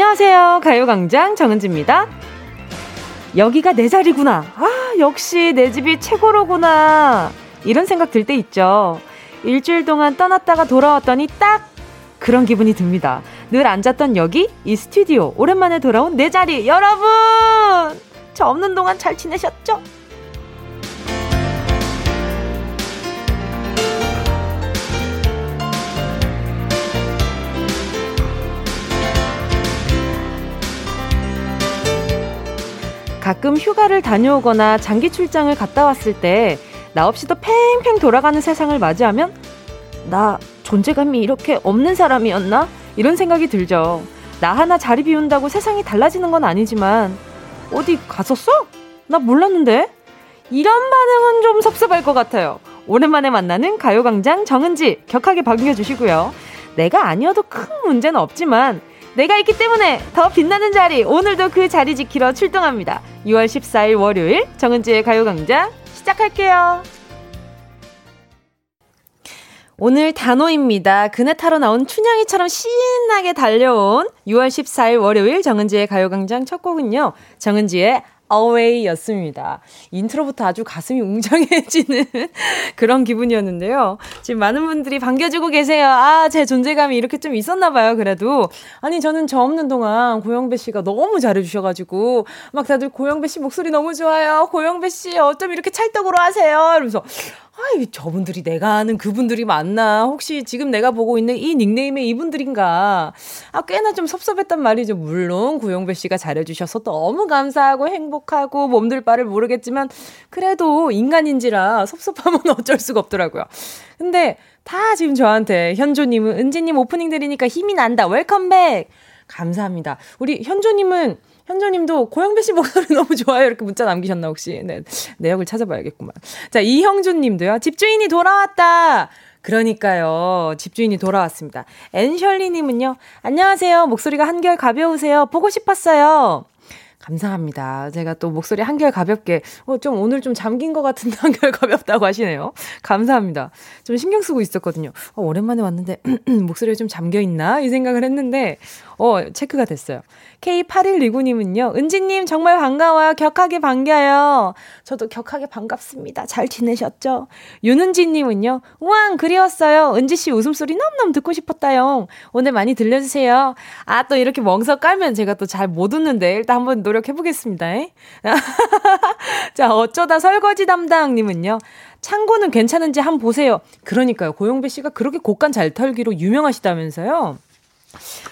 안녕하세요. 가요광장 정은지입니다. 여기가 내 자리구나. 아, 역시 내 집이 최고로구나. 이런 생각 들 때 있죠. 일주일 동안 떠났다가 돌아왔더니 딱 그런 기분이 듭니다. 늘 앉았던 여기, 이 스튜디오, 오랜만에 돌아온 내 자리. 여러분! 저 없는 동안 잘 지내셨죠? 가끔 휴가를 다녀오거나 장기 출장을 갔다 왔을 때 나 없이도 팽팽 돌아가는 세상을 맞이하면 나 존재감이 이렇게 없는 사람이었나? 이런 생각이 들죠. 나 하나 자리 비운다고 세상이 달라지는 건 아니지만 어디 갔었어? 나 몰랐는데? 이런 반응은 좀 섭섭할 것 같아요. 오랜만에 만나는 가요광장 정은지 격하게 반겨주시고요. 내가 아니어도 큰 문제는 없지만 내가 있기 때문에 더 빛나는 자리 오늘도 그 자리 지키러 출동합니다. 6월 14일 월요일 정은지의 가요광장 시작할게요. 오늘 단오입니다. 그네 타러 나온 춘향이처럼 신나게 달려온 6월 14일 월요일 정은지의 가요광장 첫 곡은요. 정은지의 Away였습니다. 인트로부터 아주 가슴이 웅장해지는 그런 기분이었는데요. 지금 많은 분들이 반겨주고 계세요. 아, 제 존재감이 이렇게 좀 있었나 봐요, 그래도. 아니, 저는 저 없는 동안 고영배 씨가 너무 잘해주셔가지고, 막 다들 고영배 씨 목소리 너무 좋아요. 고영배 씨 어쩜 이렇게 찰떡으로 하세요? 이러면서, 아, 저분들이 내가 아는 그분들이 맞나? 혹시 지금 내가 보고 있는 이 닉네임의 이분들인가? 아, 꽤나 좀 섭섭했단 말이죠. 물론, 구용배 씨가 잘해주셔서 너무 감사하고 행복하고 몸둘 바를 모르겠지만, 그래도 인간인지라 섭섭하면 어쩔 수가 없더라고요. 근데 다 지금 저한테, 현조님은, 은지님 오프닝 들으니까 힘이 난다. 웰컴백! 감사합니다. 우리 현조님은 현조님도 고영배 씨 목소리 너무 좋아요. 이렇게 문자 남기셨나 혹시? 네, 내역을 찾아봐야겠구만. 자, 이형준 님도요. 집주인이 돌아왔다. 그러니까요. 집주인이 돌아왔습니다. 앤셜리 님은요. 안녕하세요. 목소리가 한결 가벼우세요. 보고 싶었어요. 감사합니다. 제가 또 목소리 한결 가볍게, 어, 좀 오늘 좀 잠긴 것 같은데 한결 가볍다고 하시네요. 감사합니다. 좀 신경 쓰고 있었거든요. 어, 오랜만에 왔는데, 목소리가 좀 잠겨 있나? 이 생각을 했는데, 어, 체크가 됐어요. K8129님은요, 은지님 정말 반가워요. 격하게 반겨요. 저도 격하게 반갑습니다. 잘 지내셨죠? 윤은지님은요, 우왕, 그리웠어요. 은지씨 웃음소리 너무너무 듣고 싶었다요. 오늘 많이 들려주세요. 아, 또 이렇게 멍석 깔면 제가 또 잘 못 웃는데, 일단 한번 노력해보겠습니다. 자, 어쩌다 설거지 담당님은요, 창고는 괜찮은지 한번 보세요. 그러니까요. 고용배 씨가 그렇게 곡간 잘 털기로 유명하시다면서요.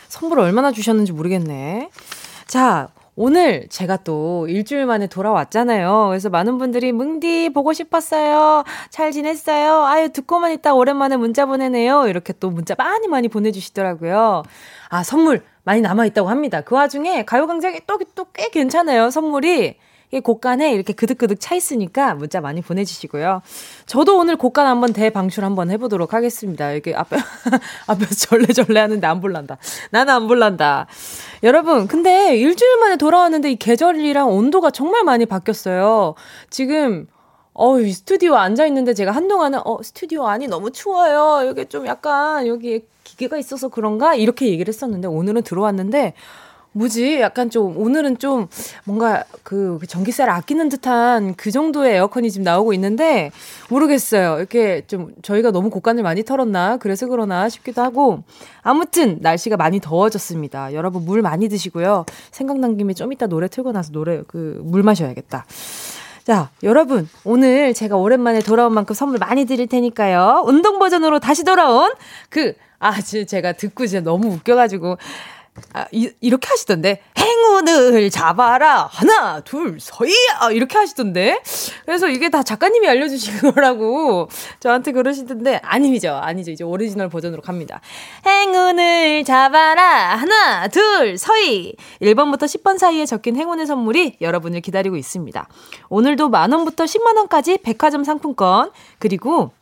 선물 얼마나 주셨는지 모르겠네. 자, 오늘 제가 또 일주일 만에 돌아왔잖아요. 그래서 많은 분들이 뭉디 보고 싶었어요. 잘 지냈어요. 아유, 듣고만 있다 오랜만에 문자 보내네요. 이렇게 또 문자 많이 많이 보내주시더라고요. 아, 선물 많이 남아 있다고 합니다. 그 와중에 가요광장이 또, 또꽤 괜찮아요. 선물이. 이 곳간에 이렇게 그득그득 차 있으니까 문자 많이 보내주시고요. 저도 오늘 곳간 한번 대방출 한번 해보도록 하겠습니다. 이렇게 앞에, 앞에서 절레절레 하는데 안 볼란다. 나는 안 볼란다. 여러분, 근데 일주일 만에 돌아왔는데 이 계절이랑 온도가 정말 많이 바뀌었어요. 지금, 어, 이 스튜디오 앉아 있는데 제가 한동안은, 어, 스튜디오 안이 너무 추워요. 여기 좀 약간, 여기 기계가 있어서 그런가? 이렇게 얘기를 했었는데, 오늘은 들어왔는데, 뭐지? 약간 좀 오늘은 좀 뭔가 그 전기세를 아끼는 듯한 그 정도의 에어컨이 지금 나오고 있는데 모르겠어요. 이렇게 좀 저희가 너무 고간을 많이 털었나 그래서 그러나 싶기도 하고 아무튼 날씨가 많이 더워졌습니다. 여러분 물 많이 드시고요. 생각난 김에 좀 이따 노래 틀고 나서 노래 그 물 마셔야겠다. 자, 여러분, 오늘 제가 오랜만에 돌아온 만큼 선물 많이 드릴 테니까요. 운동 버전으로 다시 돌아온 그, 아, 제가 듣고 진짜 너무 웃겨가지고. 아, 이, 이렇게 하시던데. 행운을 잡아라. 하나, 둘, 서희야. 이렇게 하시던데. 그래서 이게 다 작가님이 알려주신 거라고 저한테 그러시던데. 아니죠. 아니죠. 이제 오리지널 버전으로 갑니다. 행운을 잡아라. 하나, 둘, 서희. 1번부터 10번 사이에 적힌 행운의 선물이 여러분을 기다리고 있습니다. 오늘도 만원부터 10만원까지 백화점 상품권, 그리고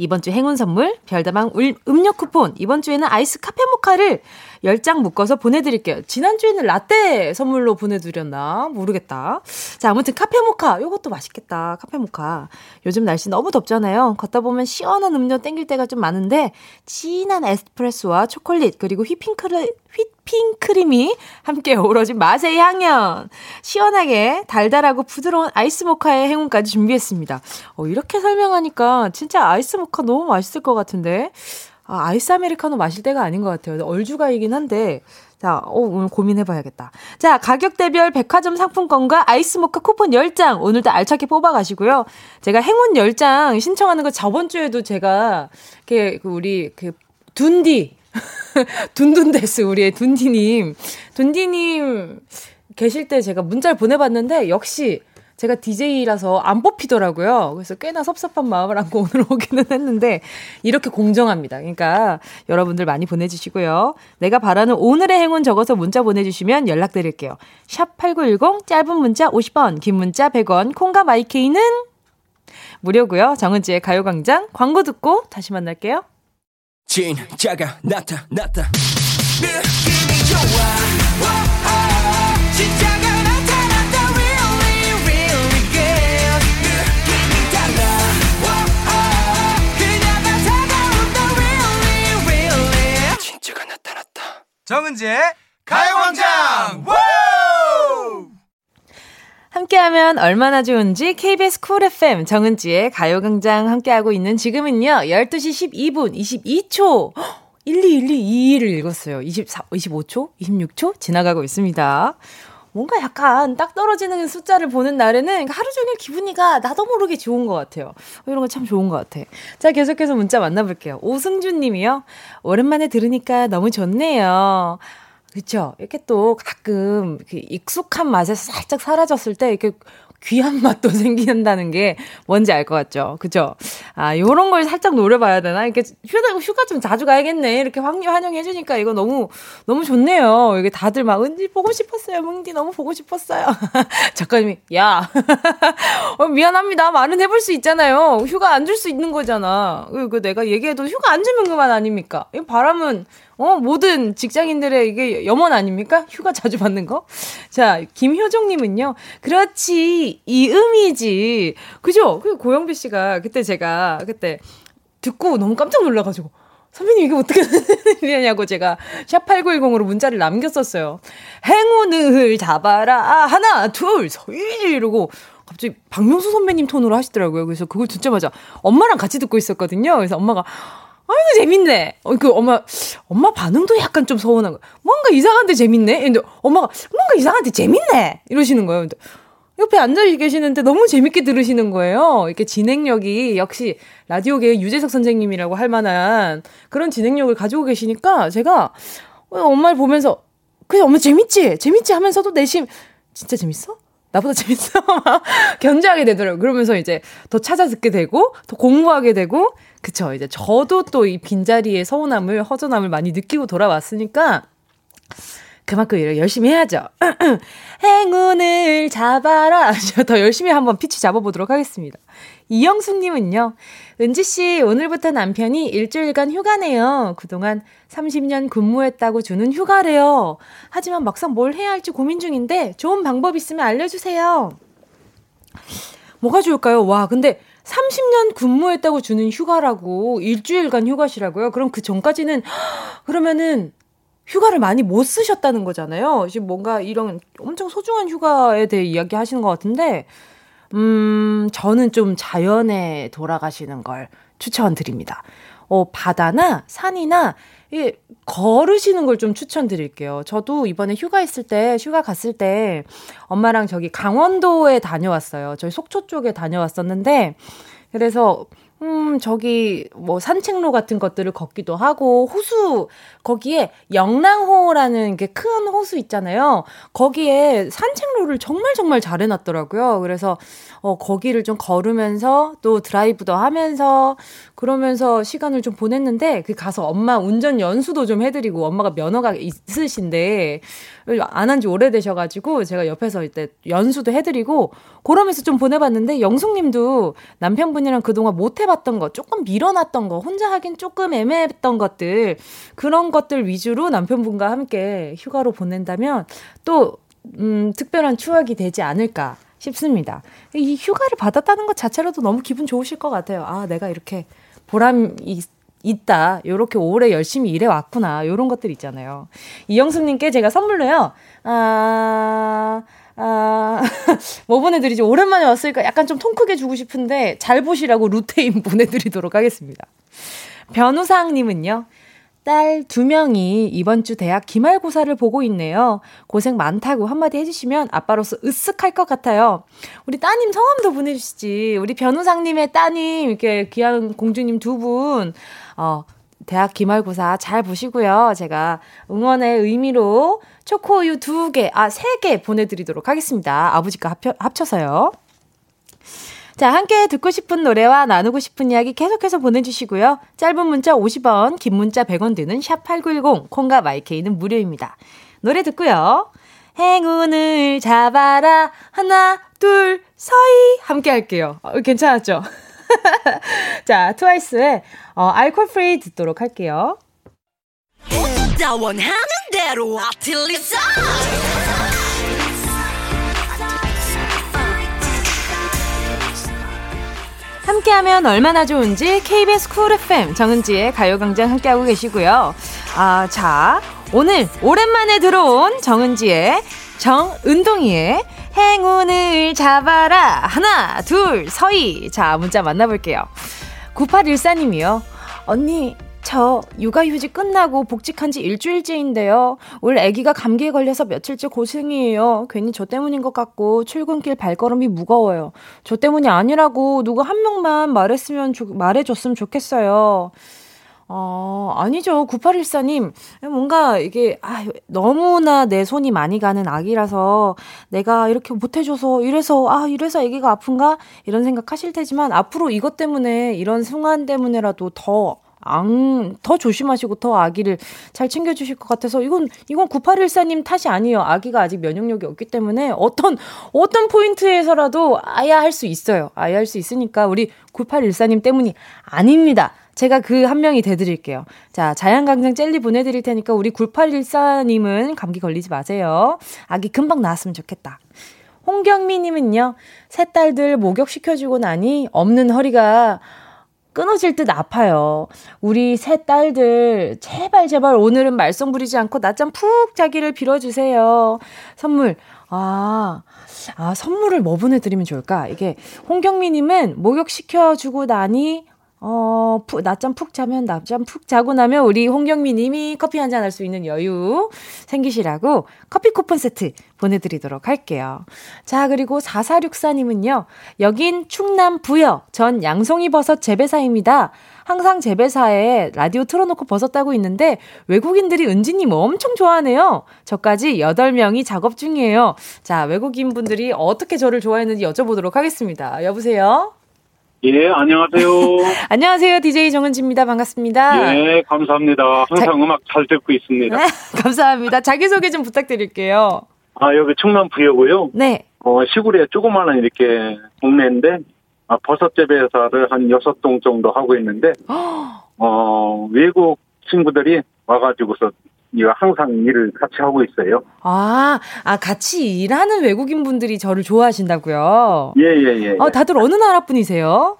이번 주 행운 선물, 별다방 음료 쿠폰, 이번 주에는 아이스 카페 모카를 10장 묶어서 보내드릴게요. 지난주에는 라떼 선물로 보내드렸나? 모르겠다. 자, 아무튼 카페 모카. 요것도 맛있겠다. 카페 모카. 요즘 날씨 너무 덥잖아요. 걷다 보면 시원한 음료 땡길 때가 좀 많은데, 진한 에스프레소와 초콜릿, 그리고 휘핑크를, 휘, 핑크림이 함께 어우러진 맛의 향연. 시원하게 달달하고 부드러운 아이스 모카의 행운까지 준비했습니다. 어, 이렇게 설명하니까 진짜 아이스 모카 너무 맛있을 것 같은데. 아, 아이스 아메리카노 마실 때가 아닌 것 같아요. 얼죽아이긴 한데. 자, 어, 오늘 고민해봐야겠다. 자, 가격대별 백화점 상품권과 아이스 모카 쿠폰 10장 오늘도 알차게 뽑아가시고요. 제가 행운 10장 신청하는 거 저번 주에도 제가, 그, 우리, 그, 둔디. 둔둔데스, 우리의 둔디님. 둔디님 계실 때 제가 문자를 보내봤는데, 역시 제가 DJ라서 안 뽑히더라고요. 그래서 꽤나 섭섭한 마음을 안고 오늘 오기는 했는데 이렇게 공정합니다. 그러니까 여러분들 많이 보내주시고요. 내가 바라는 오늘의 행운 적어서 문자 보내주시면 연락드릴게요. 샵 8910 짧은 문자 50원 긴 문자 100원 콩과 마이케이는 무료고요. 정은지의 가요광장 광고 듣고 다시 만날게요. 진짜가 나타났다. 느낌이 좋아. 정은지의 가요광장! 함께하면 얼마나 좋은지 KBS 쿨 FM 정은지의 가요광장 함께하고 있는 지금은요 12시 12분 22초 1212를 읽었어요. 24, 25초? 26초? 지나가고 있습니다 뭔가 약간 딱 떨어지는 숫자를 보는 날에는 하루 종일 기분이가 나도 모르게 좋은 것 같아요. 이런 거 참 좋은 것 같아. 자, 계속해서 문자 만나볼게요. 오승준 님이요. 오랜만에 들으니까 너무 좋네요. 그쵸. 이렇게 또 가끔 익숙한 맛에서 살짝 사라졌을 때 이렇게 귀한 맛도 생긴다는 게 뭔지 알 것 같죠? 그죠? 아, 요런 걸 살짝 노려봐야 되나? 이렇게 휴가, 휴가 좀 자주 가야겠네. 이렇게 환영, 환영해주니까 이거 너무, 너무 좋네요. 이게 다들 막, 은지 보고 싶었어요. 뭉디 너무 보고 싶었어요. 작가님이, 야. 어, 미안합니다. 말은 해볼 수 있잖아요. 휴가 안 줄 수 있는 거잖아. 그 내가 얘기해도 휴가 안 주면 그만 아닙니까? 이 바람은 어, 모든 직장인들의 이게 염원 아닙니까? 휴가 자주 받는 거? 자, 김효정님은요, 그렇지, 이 음이지. 그죠? 그 고영배 씨가 그때 제가 그때 듣고 너무 깜짝 놀라가지고, 선배님 이게 어떻게 되는 일이냐고 제가 샵8910으로 문자를 남겼었어요. 행운을 잡아라. 아, 하나, 둘, 서일 이러고 갑자기 박명수 선배님 톤으로 하시더라고요. 그래서 그걸 듣자마자 엄마랑 같이 듣고 있었거든요. 그래서 엄마가 아이고 재밌네. 어, 그 엄마 엄마 반응도 약간 좀 서운한 거. 뭔가 이상한데 재밌네. 근데 엄마가 뭔가 이상한데 재밌네. 이러시는 거예요. 근데 옆에 앉아 계시는데 너무 재밌게 들으시는 거예요. 이렇게 진행력이 역시 라디오계의 유재석 선생님이라고 할 만한 그런 진행력을 가지고 계시니까 제가 엄마를 보면서 그래 엄마 재밌지? 재밌지 하면서도 내심 진짜 재밌어? 나보다 재밌어? 견제하게 되더라고요. 그러면서 이제 더 찾아 듣게 되고, 더 공부하게 되고, 그쵸. 이제 저도 또 이 빈자리에 서운함을, 허전함을 많이 느끼고 돌아왔으니까, 그만큼 일을 열심히 해야죠. 행운을 잡아라. 더 열심히 한번 피치 잡아보도록 하겠습니다. 이영수님은요, 은지씨, 오늘부터 남편이 일주일간 휴가네요. 그동안 30년 근무했다고 주는 휴가래요. 하지만 막상 뭘 해야 할지 고민 중인데, 좋은 방법 있으면 알려주세요. 뭐가 좋을까요? 와, 근데 30년 근무했다고 주는 휴가라고, 일주일간 휴가시라고요? 그럼 그 전까지는, 그러면은, 휴가를 많이 못 쓰셨다는 거잖아요. 지금 뭔가 이런 엄청 소중한 휴가에 대해 이야기 하시는 것 같은데, 음, 저는 좀 자연에 돌아가시는 걸 추천드립니다. 어, 바다나 산이나 예, 걸으시는 걸 좀 추천드릴게요. 저도 이번에 휴가 있을 때, 휴가 갔을 때 엄마랑 저기 강원도에 다녀왔어요. 저희 속초 쪽에 다녀왔었는데, 그래서 음, 저기, 뭐, 산책로 같은 것들을 걷기도 하고, 호수, 거기에 영랑호라는 게 큰 호수 있잖아요. 거기에 산책로를 정말 정말 잘 해놨더라고요. 그래서, 어, 거기를 좀 걸으면서, 또 드라이브도 하면서, 그러면서 시간을 좀 보냈는데, 그 가서 엄마 운전 연수도 좀 해드리고, 엄마가 면허가 있으신데, 안 한 지 오래되셔가지고, 제가 옆에서 이때 연수도 해드리고, 그러면서 좀 보내봤는데, 영숙님도 남편분이랑 그동안 못 해봤던 거, 조금 밀어놨던 거, 혼자 하긴 조금 애매했던 것들, 그런 것들 위주로 남편분과 함께 휴가로 보낸다면, 또, 음, 특별한 추억이 되지 않을까 싶습니다. 이 휴가를 받았다는 것 자체로도 너무 기분 좋으실 것 같아요. 아, 내가 이렇게 보람이 있다. 요렇게 오래 열심히 일해 왔구나. 요런 것들 있잖아요. 이영숙 님께 제가 선물로요. 아, 아, 뭐 보내드리지? 오랜만에 왔으니까 약간 좀 통 크게 주고 싶은데 잘 보시라고 루테인 보내드리도록 하겠습니다. 변우상님은요. 딸 두 명이 이번 주 대학 기말고사를 보고 있네요. 고생 많다고 한마디 해주시면 아빠로서 으쓱할 것 같아요. 우리 따님 성함도 보내주시지. 우리 변우상님의 따님, 이렇게 귀한 공주님 두 분, 어, 대학 기말고사 잘 보시고요. 제가 응원의 의미로 초코우유 두 개, 아, 세 개 보내드리도록 하겠습니다. 아버지가 합쳐, 합쳐서요. 자, 함께 듣고 싶은 노래와 나누고 싶은 이야기 계속해서 보내주시고요. 짧은 문자 50원, 긴 문자 100원 드는 샵8910, 콩과 마이케이는 무료입니다. 노래 듣고요. 행운을 잡아라. 하나, 둘, 서희. 함께 할게요. 어, 괜찮았죠? 자, 트와이스의 어, Alcohol-Free 듣도록 할게요. 함께하면 얼마나 좋은지 KBS 쿨 FM 정은지의 가요광장 함께하고 계시고요. 아, 자, 오늘 오랜만에 들어온 정은지의 정은동이의 행운을 잡아라. 하나, 둘, 서희. 자, 문자 만나볼게요. 9814님이요. 언니, 저 육아휴직 끝나고 복직한 지 일주일째인데요. 올 아기가 감기에 걸려서 며칠째 고생이에요. 괜히 저 때문인 것 같고 출근길 발걸음이 무거워요. 저 때문이 아니라고 누구 한 명만 말했으면 말해줬으면 좋겠어요. 어, 아니죠. 9814님. 뭔가 이게, 아, 너무나 내 손이 많이 가는 아기라서 내가 이렇게 못해줘서 이래서, 아, 이래서 아기가 아픈가? 이런 생각 하실 테지만 앞으로 이것 때문에, 이런 순간 때문에라도 더 안, 더 조심하시고 더 아기를 잘 챙겨주실 것 같아서 이건, 이건 9814님 탓이 아니에요. 아기가 아직 면역력이 없기 때문에 어떤, 어떤 포인트에서라도 아야 할 수 있어요. 아야 할 수 있으니까 우리 9814님 때문이 아닙니다. 제가 그 한 명이 돼드릴게요. 자, 자연강장 젤리 보내드릴 테니까 우리 9814님은 감기 걸리지 마세요. 아기 금방 나왔으면 좋겠다. 홍경미님은요, 새 딸들 목욕시켜주고 나니 없는 허리가 끊어질 듯 아파요. 우리 새 딸들, 제발, 제발 오늘은 말썽 부리지 않고 낮잠 푹 자기를 빌어주세요. 선물, 아, 아, 선물을 뭐 보내드리면 좋을까? 이게, 홍경미님은 목욕시켜주고 나니 어, 푸, 낮잠 푹 자면, 낮잠 푹 자고 나면 우리 홍경미 님이 커피 한 잔 할 수 있는 여유 생기시라고 커피 쿠폰 세트 보내드리도록 할게요. 자, 그리고 4464님은요, 여긴 충남 부여 전 양송이 버섯 재배사입니다. 항상 재배사에 라디오 틀어놓고 버섯 따고 있는데 외국인들이 은지님 엄청 좋아하네요. 저까지 8명이 작업 중이에요. 자, 외국인 분들이 어떻게 저를 좋아했는지 여쭤보도록 하겠습니다. 여보세요? 예, 안녕하세요. 안녕하세요. DJ 정은지입니다. 반갑습니다. 예, 감사합니다. 항상 자... 음악 잘 듣고 있습니다. 감사합니다. 자기소개 좀 부탁드릴게요. 아, 여기 충남 부여고요. 네. 어, 시골에 조그마한 이렇게 동네인데, 아, 버섯 재배사를 한 여섯 동 정도 하고 있는데, 어, 외국 친구들이 와가지고서 이거 항상 일을 같이 하고 있어요. 아, 아 같이 일하는 외국인 분들이 저를 좋아하신다고요? 예, 예, 예. 어, 다들 어느 나라 분이세요?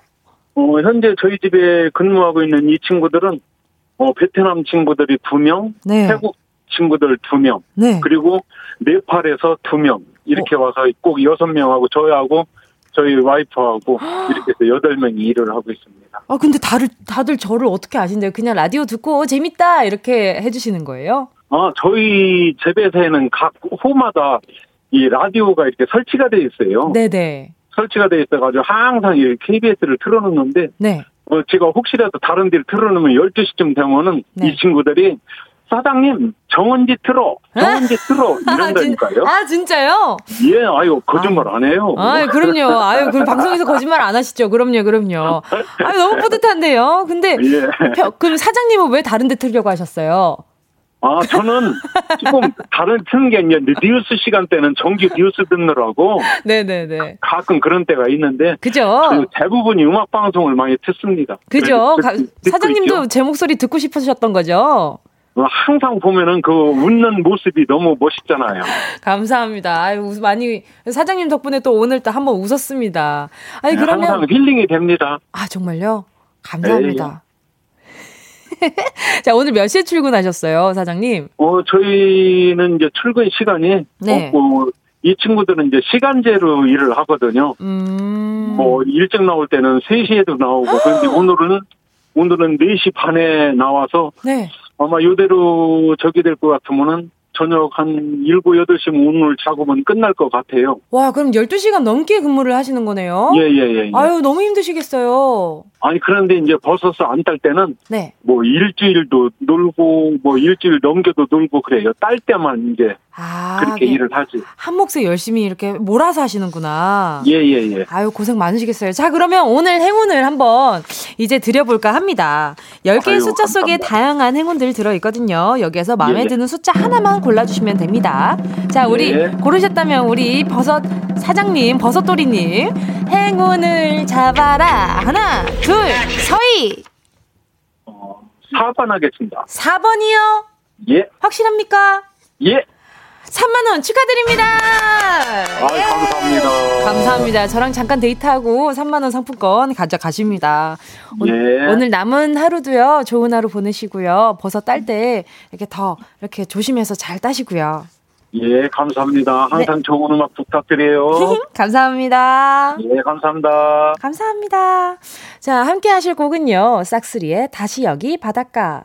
어, 현재 저희 집에 근무하고 있는 이 친구들은 어, 베트남 친구들이 두 명, 네. 태국 친구들 두 명, 네. 그리고 네팔에서 두 명 이렇게 어. 와서 꼭 여섯 명하고 저희하고 저희 와이프하고 이렇게 해서 여덟 명이 일을 하고 있습니다. 아 근데 다들 다들 저를 어떻게 아신대요? 그냥 라디오 듣고 재밌다 이렇게 해주시는 거예요? 아 저희 재배사에는 각 호마다 이 라디오가 이렇게 설치가 돼 있어요. 네네. 설치가 돼 있어가지고 항상 이 KBS를 틀어놓는데 네. 어, 제가 혹시라도 다른 데를 틀어놓으면 12시쯤 되면은 네. 이 친구들이 사장님 정은지 틀어 정은지 틀어 이런다니까요. 아 진짜요? 예, 아유 거짓말 아, 안 해요. 아 그럼요. 아유 그 방송에서 거짓말 안 하시죠? 그럼요, 그럼요. 아 너무 뿌듯한데요. 근데 예. 그럼 사장님은 왜 다른 데 틀려고 하셨어요? 아, 저는 조금 다른 틀는 게 아니라 뉴스 시간 때는 정규 뉴스 듣느라고. 네네네. 가끔 그런 때가 있는데. 그죠. 대부분이 음악 방송을 많이 듣습니다. 그죠. 듣, 사장님도? 제 목소리 듣고 싶으셨던 거죠? 어, 항상 보면은 그 웃는 모습이 너무 멋있잖아요. 감사합니다. 아유, 많이 사장님 덕분에 또 오늘 또 한번 웃었습니다. 아니 네, 그러면 항상 힐링이 됩니다. 아 정말요? 감사합니다. 자, 오늘 몇 시에 출근하셨어요, 사장님? 어, 저희는 이제 출근 시간이 네. 없고, 이 친구들은 이제 시간제로 일을 하거든요. 음. 뭐, 일찍 나올 때는 3시에도 나오고, 그런데 오늘은, 오늘은 4시 반에 나와서, 네. 아마 이대로 저기 될것 같으면은, 저녁 한 7, 8시면 오늘 작업은 끝날 것 같아요. 와, 그럼 12시간 넘게 근무를 하시는 거네요? 예, 예, 예. 예. 아유, 너무 힘드시겠어요. 아니, 그런데 이제 버섯을 안 딸 때는, 네. 뭐 일주일도 놀고, 뭐 일주일 넘겨도 놀고 그래요. 딸 때만 이제 아, 그렇게 네. 일을 하지. 한 몫에 열심히 이렇게 몰아서 하시는구나. 예, 예, 예. 아유, 고생 많으시겠어요. 자, 그러면 오늘 행운을 한번 이제 드려볼까 합니다. 10개의 아유, 숫자 속에 감사합니다. 다양한 행운들 들어있거든요. 여기에서 마음에 예, 예. 드는 숫자 하나만 골 라주시면 됩니다. 자, 우리 예. 고르셨다면 우리 버섯 사장님, 버섯돌이님, 행운을 잡아라. 하나, 둘, 서희. 어, 4번 하겠습니다. 4번이요? 예. 확실합니까? 예. 3만원 축하드립니다. 아, 예. 감사합니다. 감사합니다. 저랑 잠깐 데이트하고 3만원 상품권 가져가십니다. 예. 오늘 남은 하루도요, 좋은 하루 보내시고요. 버섯 딸 때 이렇게 더 이렇게 조심해서 잘 따시고요. 예, 감사합니다. 항상 네. 좋은 음악 부탁드려요. 감사합니다. 예, 감사합니다. 감사합니다. 자, 함께 하실 곡은요. 싹스리의 다시 여기 바닷가.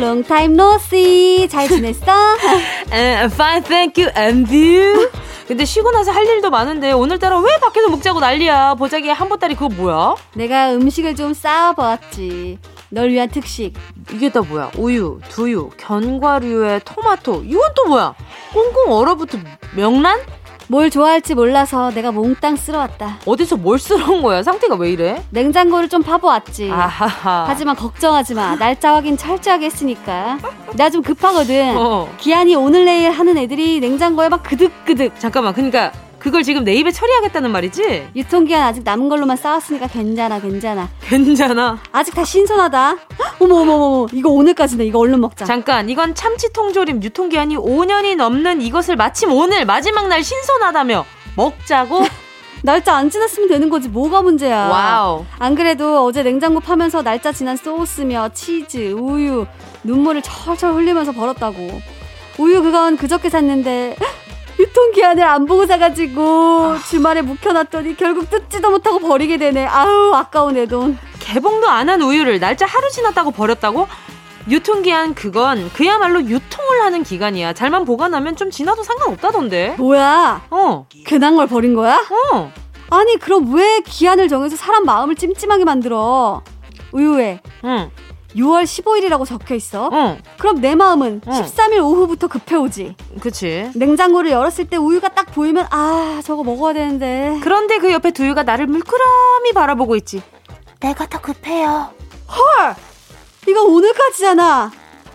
long time no see. 잘 지냈어? uh, fine, thank you. And you? 근데 쉬고 나서 할 일도 많은데 오늘따라 왜 밖에서 먹자고 난리야? 보자기에 한 보따리 그거 뭐야? 내가 음식을 좀 쌓아보았지. 널 위한 특식. 이게 다 뭐야? 우유, 두유, 견과류에 토마토. 이건 또 뭐야? 꽁꽁 얼어붙은 명란? 뭘 좋아할지 몰라서 내가 몽땅 쓸어왔다. 어디서 뭘 쓸어온 거야? 상태가 왜 이래? 냉장고를 좀 파보았지. 아하하. 하지만 걱정하지 마. 날짜 확인 철저하게 했으니까. 나 좀 급하거든. 어. 기한이 오늘 내일 하는 애들이 냉장고에 막 그득그득. 잠깐만, 그러니까 그걸 지금 내 입에 처리하겠다는 말이지? 유통기한 아직 남은 걸로만 싸왔으니까 괜찮아, 괜찮아. 괜찮아. 아직 다 신선하다. 어머, 어머, 어머. 이거 오늘까지네. 이거 얼른 먹자. 잠깐, 이건 참치 통조림 유통기한이 5년이 넘는 이것을 마침 오늘 마지막 날 신선하다며 먹자고? 날짜 안 지났으면 되는 거지 뭐가 문제야. 와우. 안 그래도 어제 냉장고 파면서 날짜 지난 소스며 치즈, 우유, 눈물을 철철 흘리면서 벌었다고. 우유 그건 그저께 샀는데 유통기한을 안 보고 사가지고 주말에 묵혀놨더니 결국 뜯지도 못하고 버리게 되네. 아우 아까운 내 돈. 개봉도 안 한 우유를 날짜 하루 지났다고 버렸다고? 유통기한 그건 그야말로 유통을 하는 기간이야. 잘만 보관하면 좀 지나도 상관없다던데. 뭐야? 어. 괜한 걸 버린 거야? 어. 아니 그럼 왜 기한을 정해서 사람 마음을 찜찜하게 만들어? 우유에. 응. 6월 15일이라고 적혀 있어. 응. 그럼 내 마음은 응. 13일 오후부터 급해오지. 그치. 냉장고를 열었을 때 우유가 딱 보이면 아 저거 먹어야 되는데. 그런데 그 옆에 두유가 나를 물끄러미 바라보고 있지. 내가 더 급해요. 헐! 이거 오늘까지잖아.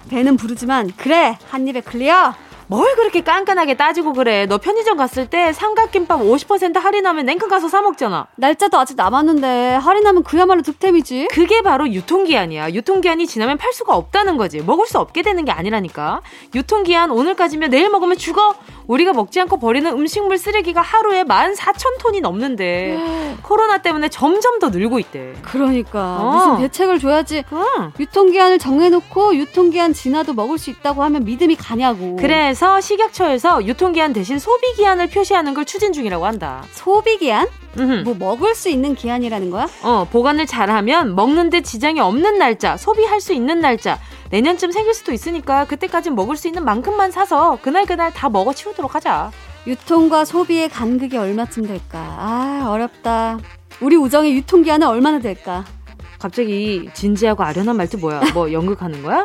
배는 부르지만 그래 한 입에 클리어. 뭘 그렇게 깐깐하게 따지고 그래. 너 편의점 갔을 때 삼각김밥 50% 할인하면 냉큼 가서 사 먹잖아. 날짜도 아직 남았는데 할인하면 그야말로 득템이지. 그게 바로 유통기한이야. 유통기한이 지나면 팔 수가 없다는 거지. 먹을 수 없게 되는 게 아니라니까. 유통기한 오늘까지면 내일 먹으면 죽어. 우리가 먹지 않고 버리는 음식물 쓰레기가 하루에 14,000톤이 넘는데 코로나 때문에 점점 더 늘고 있대. 그러니까 어. 무슨 대책을 줘야지. 어. 유통기한을 정해놓고 유통기한 지나도 먹을 수 있다고 하면 믿음이 가냐고. 그래서 식약처에서 유통기한 대신 소비기한을 표시하는 걸 추진 중이라고 한다. 소비기한? 뭐 먹을 수 있는 기한이라는 거야? 어, 보관을 잘하면 먹는데 지장이 없는 날짜, 소비할 수 있는 날짜, 내년쯤 생길 수도 있으니까 그때까지 먹을 수 있는 만큼만 사서 그날 그날 다 먹어 치우 도록 하자. 유통과 소비의 간극이 얼마쯤 될까? 아, 어렵다. 우리 우정의 유통기한은 얼마나 될까? 갑자기 진지하고 아련한 말투 뭐야? 뭐 연극하는 거야?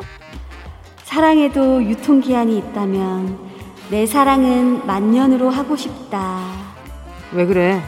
사랑에도 유통기한이 있다면 내 사랑은 만년으로 하고 싶다. 왜 그래?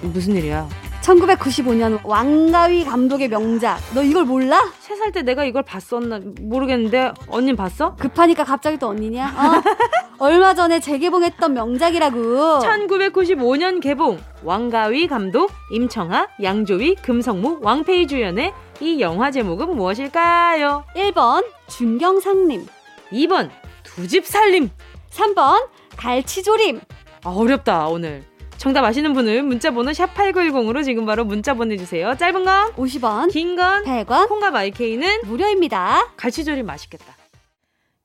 무슨 일이야? 1995년 왕가위 감독의 명작. 너 이걸 몰라? 세 살 때 내가 이걸 봤었나 모르겠는데 언니 봤어? 급하니까 갑자기 또 언니냐? 어? 얼마 전에 재개봉했던 명작이라고. 1995년 개봉. 왕가위 감독, 임청아, 양조위, 금성무, 왕페이 주연의 이 영화 제목은 무엇일까요? 1번 중경상림 2번 두 집 살림 3번 갈치조림 아, 어렵다 오늘 정답 아시는 분은 문자번호 샵8910으로 지금 바로 문자 보내주세요. 짧은 건 50원, 긴 건 100원, 콩과 마이케이는 무료입니다. 갈치조림 맛있겠다.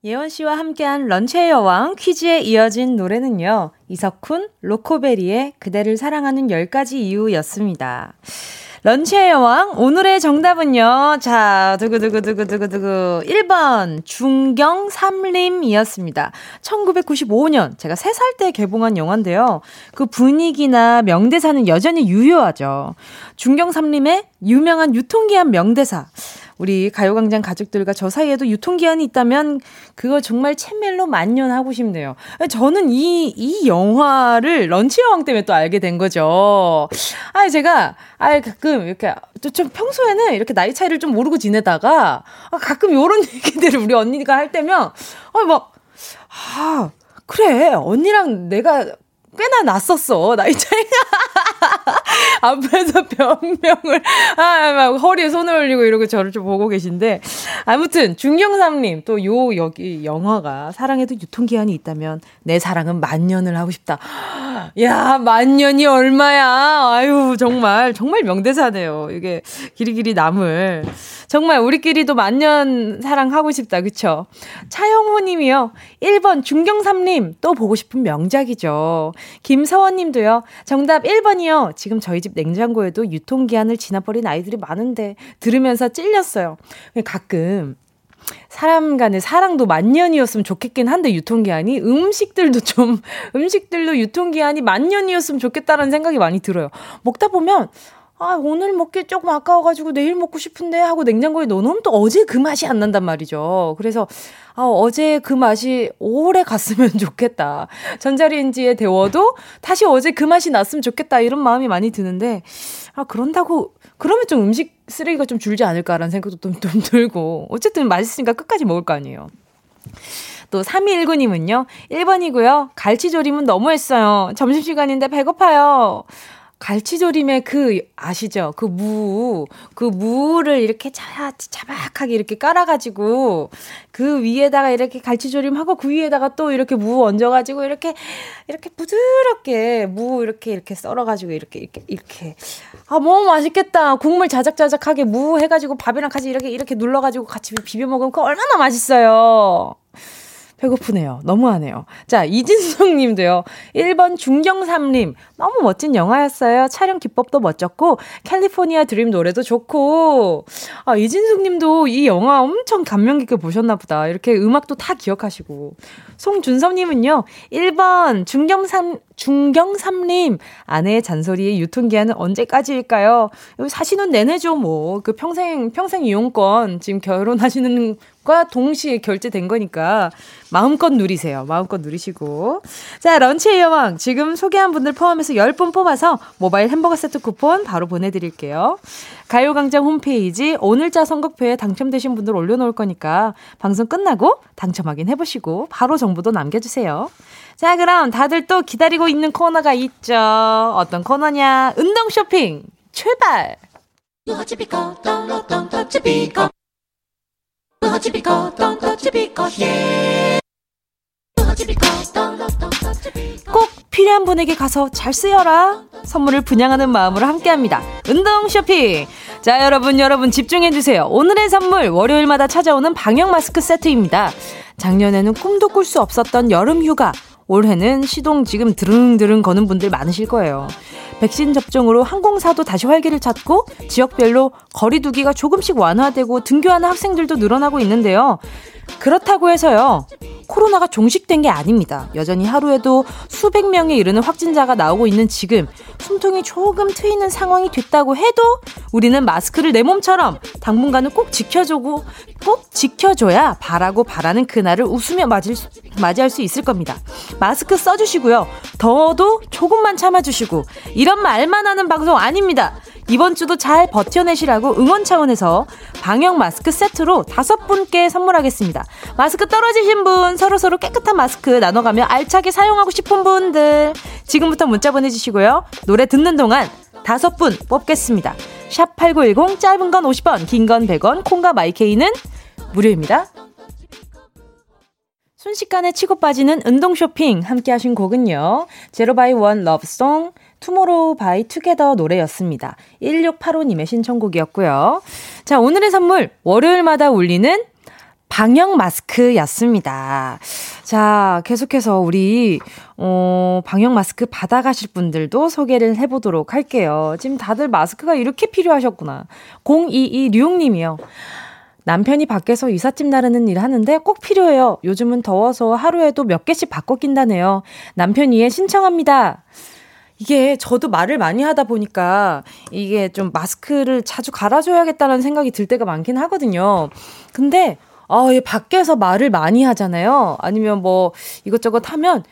예원 씨와 함께한 런치의 여왕 퀴즈에 이어진 노래는요. 이석훈, 로코베리의 그대를 사랑하는 10가지 이유였습니다. 런치의 여왕, 오늘의 정답은요. 자, 두구두구두구두구두구. 1번, 중경 삼림이었습니다. 1995년, 제가 3살 때 개봉한 영화인데요. 그 분위기나 명대사는 여전히 유효하죠. 중경 삼림의 유명한 유통기한 명대사. 우리 가요광장 가족들과 저 사이에도 유통기한이 있다면 그거 정말 챗멜로 만년하고 싶네요. 저는 이, 이 영화를 런치 여왕 때문에 또 알게 된 거죠. 아, 제가, 아, 가끔 이렇게, 좀 평소에는 이렇게 나이 차이를 좀 모르고 지내다가 아, 가끔 요런 얘기들을 우리 언니가 할 때면, 아, 막, 아, 그래. 언니랑 내가 꽤나 났었어. 나이 차이가. 앞에서 변명을, 아, 막 허리에 손을 올리고 이러고 저를 좀 보고 계신데. 아무튼, 중경삼님, 또 요, 여기 영화가 사랑에도 유통기한이 있다면 내 사랑은 만년을 하고 싶다. 야, 만년이 얼마야. 아유, 정말, 정말 명대사네요. 이게 길이길이 남을. 정말 우리끼리도 만년 사랑하고 싶다. 그쵸? 차영호 님이요. 1번 중경삼님, 또 보고 싶은 명작이죠. 김서원 님도요. 정답 1번이요. 지금 저희 집 냉장고에도 유통기한을 지나버린 아이들이 많은데 들으면서 찔렸어요. 가끔 사람 간의 사랑도 만년이었으면 좋겠긴 한데 유통기한이 음식들도 좀 음식들도 유통기한이 만년이었으면 좋겠다라는 생각이 많이 들어요. 먹다 보면 아, 오늘 먹기 조금 아까워가지고 내일 먹고 싶은데 하고 냉장고에 넣어놓으면 또 어제 그 맛이 안 난단 말이죠. 그래서, 아, 어제 그 맛이 오래 갔으면 좋겠다. 전자레인지에 데워도 다시 어제 그 맛이 났으면 좋겠다. 이런 마음이 많이 드는데, 아, 그런다고, 그러면 좀 음식 쓰레기가 좀 줄지 않을까라는 생각도 좀, 좀 들고, 어쨌든 맛있으니까 끝까지 먹을 거 아니에요. 또 3219님은요. 1번이고요. 갈치조림은 너무했어요. 점심시간인데 배고파요. 갈치조림의 그 아시죠? 그 무, 그 무를 이렇게 자, 자박하게 이렇게 깔아가지고 그 위에다가 이렇게 갈치조림하고 그 위에다가 또 이렇게 무 얹어가지고 이렇게 이렇게 부드럽게 무 이렇게 이렇게 썰어가지고 이렇게 이렇게 이렇게 아 너무 맛있겠다. 국물 자작자작하게 무 해가지고 밥이랑 같이 이렇게 이렇게 눌러가지고 같이 비벼 먹으면 그 얼마나 맛있어요. 배고프네요. 너무하네요. 자, 이진숙 님도요. 1번 중경삼림. 너무 멋진 영화였어요. 촬영 기법도 멋졌고, 캘리포니아 드림 노래도 좋고. 아, 이진숙 님도 이 영화 엄청 감명 깊게 보셨나 보다. 이렇게 음악도 다 기억하시고. 송준섭 님은요. 1번 중경삼, 중경삼림. 아내의 잔소리의 유통기한은 언제까지일까요? 사시는 내내죠, 뭐. 그 평생, 평생 이용권 지금 결혼하시는 과 동시에 결제된 거니까 마음껏 누리세요. 마음껏 누리시고. 자, 런치의 여왕. 지금 소개한 분들 포함해서 10분 뽑아서 모바일 햄버거 세트 쿠폰 바로 보내드릴게요. 가요광장 홈페이지 오늘자 선곡표에 당첨되신 분들 올려놓을 거니까 방송 끝나고 당첨 확인해보시고 바로 정보도 남겨주세요. 자, 그럼 다들 또 기다리고 있는 코너가 있죠. 어떤 코너냐? 운동 쇼핑 출발! 꼭 필요한 분에게 가서 잘 쓰여라. 선물을 분양하는 마음으로 함께 합니다. 운동 쇼핑. 자, 여러분, 여러분 집중해주세요. 오늘의 선물, 월요일마다 찾아오는 방역 마스크 세트입니다. 작년에는 꿈도 꿀 수 없었던 여름 휴가. 올해는 시동 지금 드릉드릉 거는 분들 많으실 거예요. 백신 접종으로 항공사도 다시 활기를 찾고 지역별로 거리두기가 조금씩 완화되고 등교하는 학생들도 늘어나고 있는데요. 그렇다고 해서요. 코로나가 종식된 게 아닙니다. 여전히 하루에도 수백 명에 이르는 확진자가 나오고 있는 지금 숨통이 조금 트이는 상황이 됐다고 해도 우리는 마스크를 내 몸처럼 당분간은 꼭 지켜주고 꼭 지켜줘야 바라고 바라는 그날을 웃으며 맞을, 맞이할 수 있을 겁니다. 마스크 써주시고요. 더워도 조금만 참아주시고 이런 말만 하는 방송 아닙니다. 이번 주도 잘 버텨내시라고 응원 차원에서 방역 마스크 세트로 다섯 분께 선물하겠습니다. 마스크 떨어지신 분, 서로서로 깨끗한 마스크 나눠가며 알차게 사용하고 싶은 분들, 지금부터 문자 보내주시고요. 노래 듣는 동안 다섯 분 뽑겠습니다. 샵 8910, 짧은 건 50원, 긴 건 100원, 콩과 마이케이는 무료입니다. 순식간에 치고 빠지는 운동 쇼핑 함께 하신 곡은요. zero by one Lovesong 투모로우 바이 투게더 노래였습니다. 1685님의 신청곡이었고요. 자, 오늘의 선물 월요일마다 울리는 방역 마스크였습니다. 자, 계속해서 우리, 어, 방역 마스크 받아가실 분들도 소개를 해보도록 할게요. 지금 다들 마스크가 이렇게 필요하셨구나. 0226님이요. 남편이 밖에서 이삿짐 나르는 일 하는데 꼭 필요해요. 요즘은 더워서 하루에도 몇 개씩 바꿔 낀다네요. 남편 이해 신청합니다. 이게 저도 말을 많이 하다 보니까 이게 좀 마스크를 자주 갈아줘야겠다는 생각이 들 때가 많긴 하거든요. 근데, 아, 밖에서 말을 많이 하잖아요. 아니면 뭐 이것저것 하면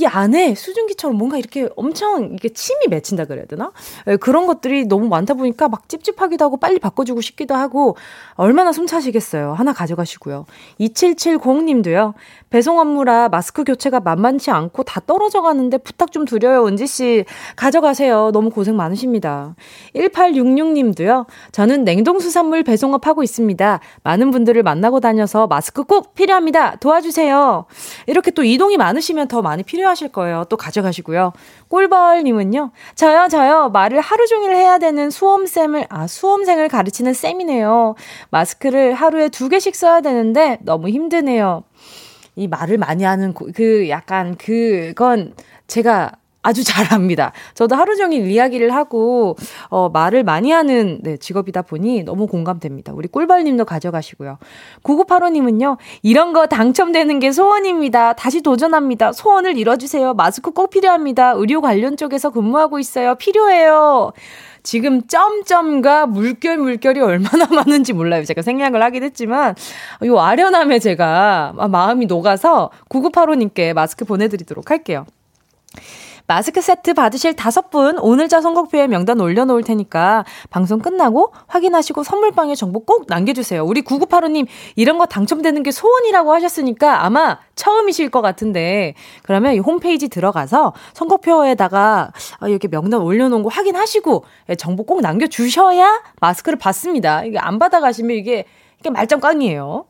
이 안에 수증기처럼 뭔가 이렇게 엄청 이게 침이 맺힌다 그래야 되나? 네, 그런 것들이 너무 많다 보니까 막 찝찝하기도 하고 빨리 바꿔주고 싶기도 하고 얼마나 숨 차시겠어요. 하나 가져가시고요. 2770님도요. 배송 업무라 마스크 교체가 만만치 않고 다 떨어져 가는데 부탁 좀 드려요. 은지 씨. 가져가세요. 너무 고생 많으십니다. 1866님도요. 저는 냉동수산물 배송업 하고 있습니다. 많은 분들을 만나고 다녀서 마스크 꼭 필요합니다. 도와주세요. 이렇게 또 이동이 많으시면 더 많이 필요 필요하실 거예요. 또 가져가시고요. 꿀벌님은요. 저요, 저요. 말을 하루 종일 해야 되는 수험쌤을, 아, 수험생을 가르치는 쌤이네요. 마스크를 하루에 두 개씩 써야 되는데 너무 힘드네요. 이 말을 많이 하는 그 약간 그건 제가 아주 잘합니다. 저도 하루 종일 이야기를 하고 어, 말을 많이 하는 네, 직업이다 보니 너무 공감됩니다. 우리 꿀벌님도 가져가시고요. 9985님은요. 이런 거 당첨되는 게 소원입니다. 다시 도전합니다. 소원을 이뤄주세요. 마스크 꼭 필요합니다. 의료 관련 쪽에서 근무하고 있어요. 필요해요. 지금 점점과 물결 물결이 얼마나 많은지 몰라요. 제가 생략을 하긴 했지만 요 아련함에 제가 마음이 녹아서 9985님께 마스크 보내드리도록 할게요. 마스크 세트 받으실 다섯 분 오늘자 선곡표에 명단 올려놓을 테니까 방송 끝나고 확인하시고 선물방에 정보 꼭 남겨주세요. 우리 9985님 이런 거 당첨되는 게 소원이라고 하셨으니까 아마 처음이실 것 같은데 그러면 이 홈페이지 들어가서 선곡표에다가 이렇게 명단 올려놓은 거 확인하시고 예, 정보 꼭 남겨주셔야 마스크를 받습니다. 이게 안 받아가시면 이게 이게 말짱 꽝이에요.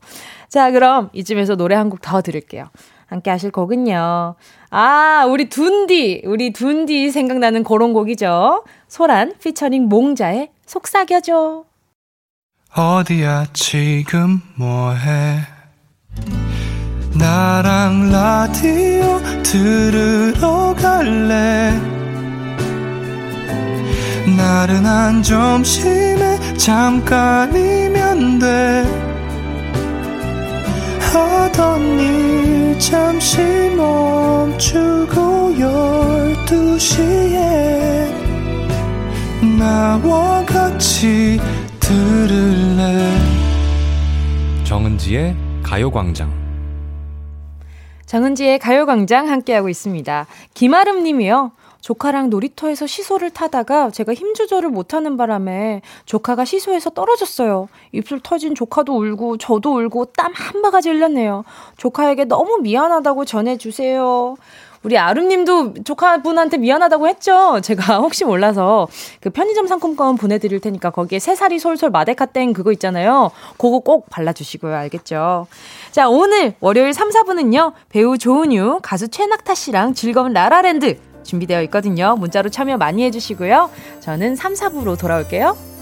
자 그럼 이쯤에서 노래 한 곡 더 들을게요. 함께 하실 곡은요. 아, 우리 둔디, 우리 둔디 생각나는 그런 곡이죠. 소란 피처링 몽자의 속삭여줘. 어디야 지금 뭐해? 나랑 라디오 들으러 갈래? 나른한 점심에 잠깐이면 돼. 하던 일 잠시 멈추고 열두 시에 나와 같이 들을래 정은지의 가요광장 정은지의 가요광장 함께하고 있습니다. 김아름 님이요. 조카랑 놀이터에서 시소를 타다가 제가 힘 조절을 못하는 바람에 조카가 시소에서 떨어졌어요. 입술 터진 조카도 울고 저도 울고 땀 한 바가지 흘렸네요. 조카에게 너무 미안하다고 전해주세요. 우리 아름님도 조카분한테 미안하다고 했죠? 제가 혹시 몰라서 그 편의점 상품권 보내드릴 테니까 거기에 새살이 솔솔 마데카 땡 그거 있잖아요. 그거 꼭 발라주시고요. 알겠죠? 자, 오늘 월요일 3, 4분은요. 배우 조은유, 가수 최낙타 씨랑 즐거운 라라랜드 준비되어 있거든요. 문자로 참여 많이 해주시고요. 저는 3, 4부로 돌아올게요.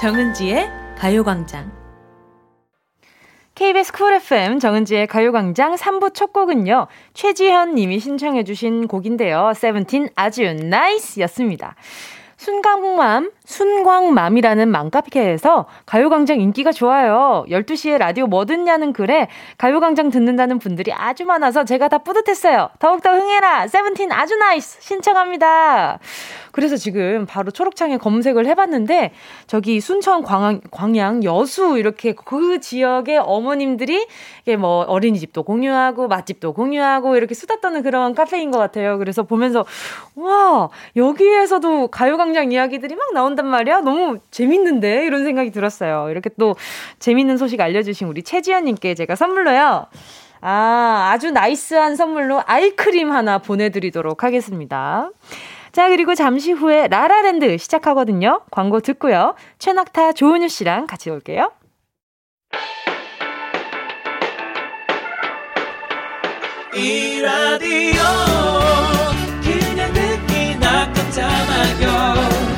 정은지의 가요광장. KBS 쿨 FM 정은지의 가요광장 3부 첫 곡은요, 최지현 님이 신청해 주신 곡인데요. 세븐틴 아주 NICE 였습니다. 순강맘, 순광맘이라는 맘카페에서 가요광장 인기가 좋아요. 12시에 라디오 뭐 듣냐는 글에 가요광장 듣는다는 분들이 아주 많아서 제가 다 뿌듯했어요. 더욱더 흥해라! 세븐틴 아주 NICE! 신청합니다. 그래서 지금 바로 초록창에 검색을 해봤는데 저기 순천 광양, 광양 여수 이렇게 그 지역의 어머님들이 이게 뭐 어린이집도 공유하고 맛집도 공유하고 이렇게 수다 떠는 그런 카페인 것 같아요. 그래서 보면서 와 여기에서도 가요광장 이야기들이 막 나온 단 말이야. 너무 재밌는데 이런 생각이 들었어요. 이렇게 또 재밌는 소식 알려주신 우리 최지연님께 제가 선물로요. 아, 아주 나이스한 선물로 아이크림 하나 보내드리도록 하겠습니다. 자, 그리고 잠시 후에 라라랜드 시작하거든요. 광고 듣고요. 최낙타 조은유 씨랑 같이 올게요. 이 라디오 그냥 듣기 나 깜짝마요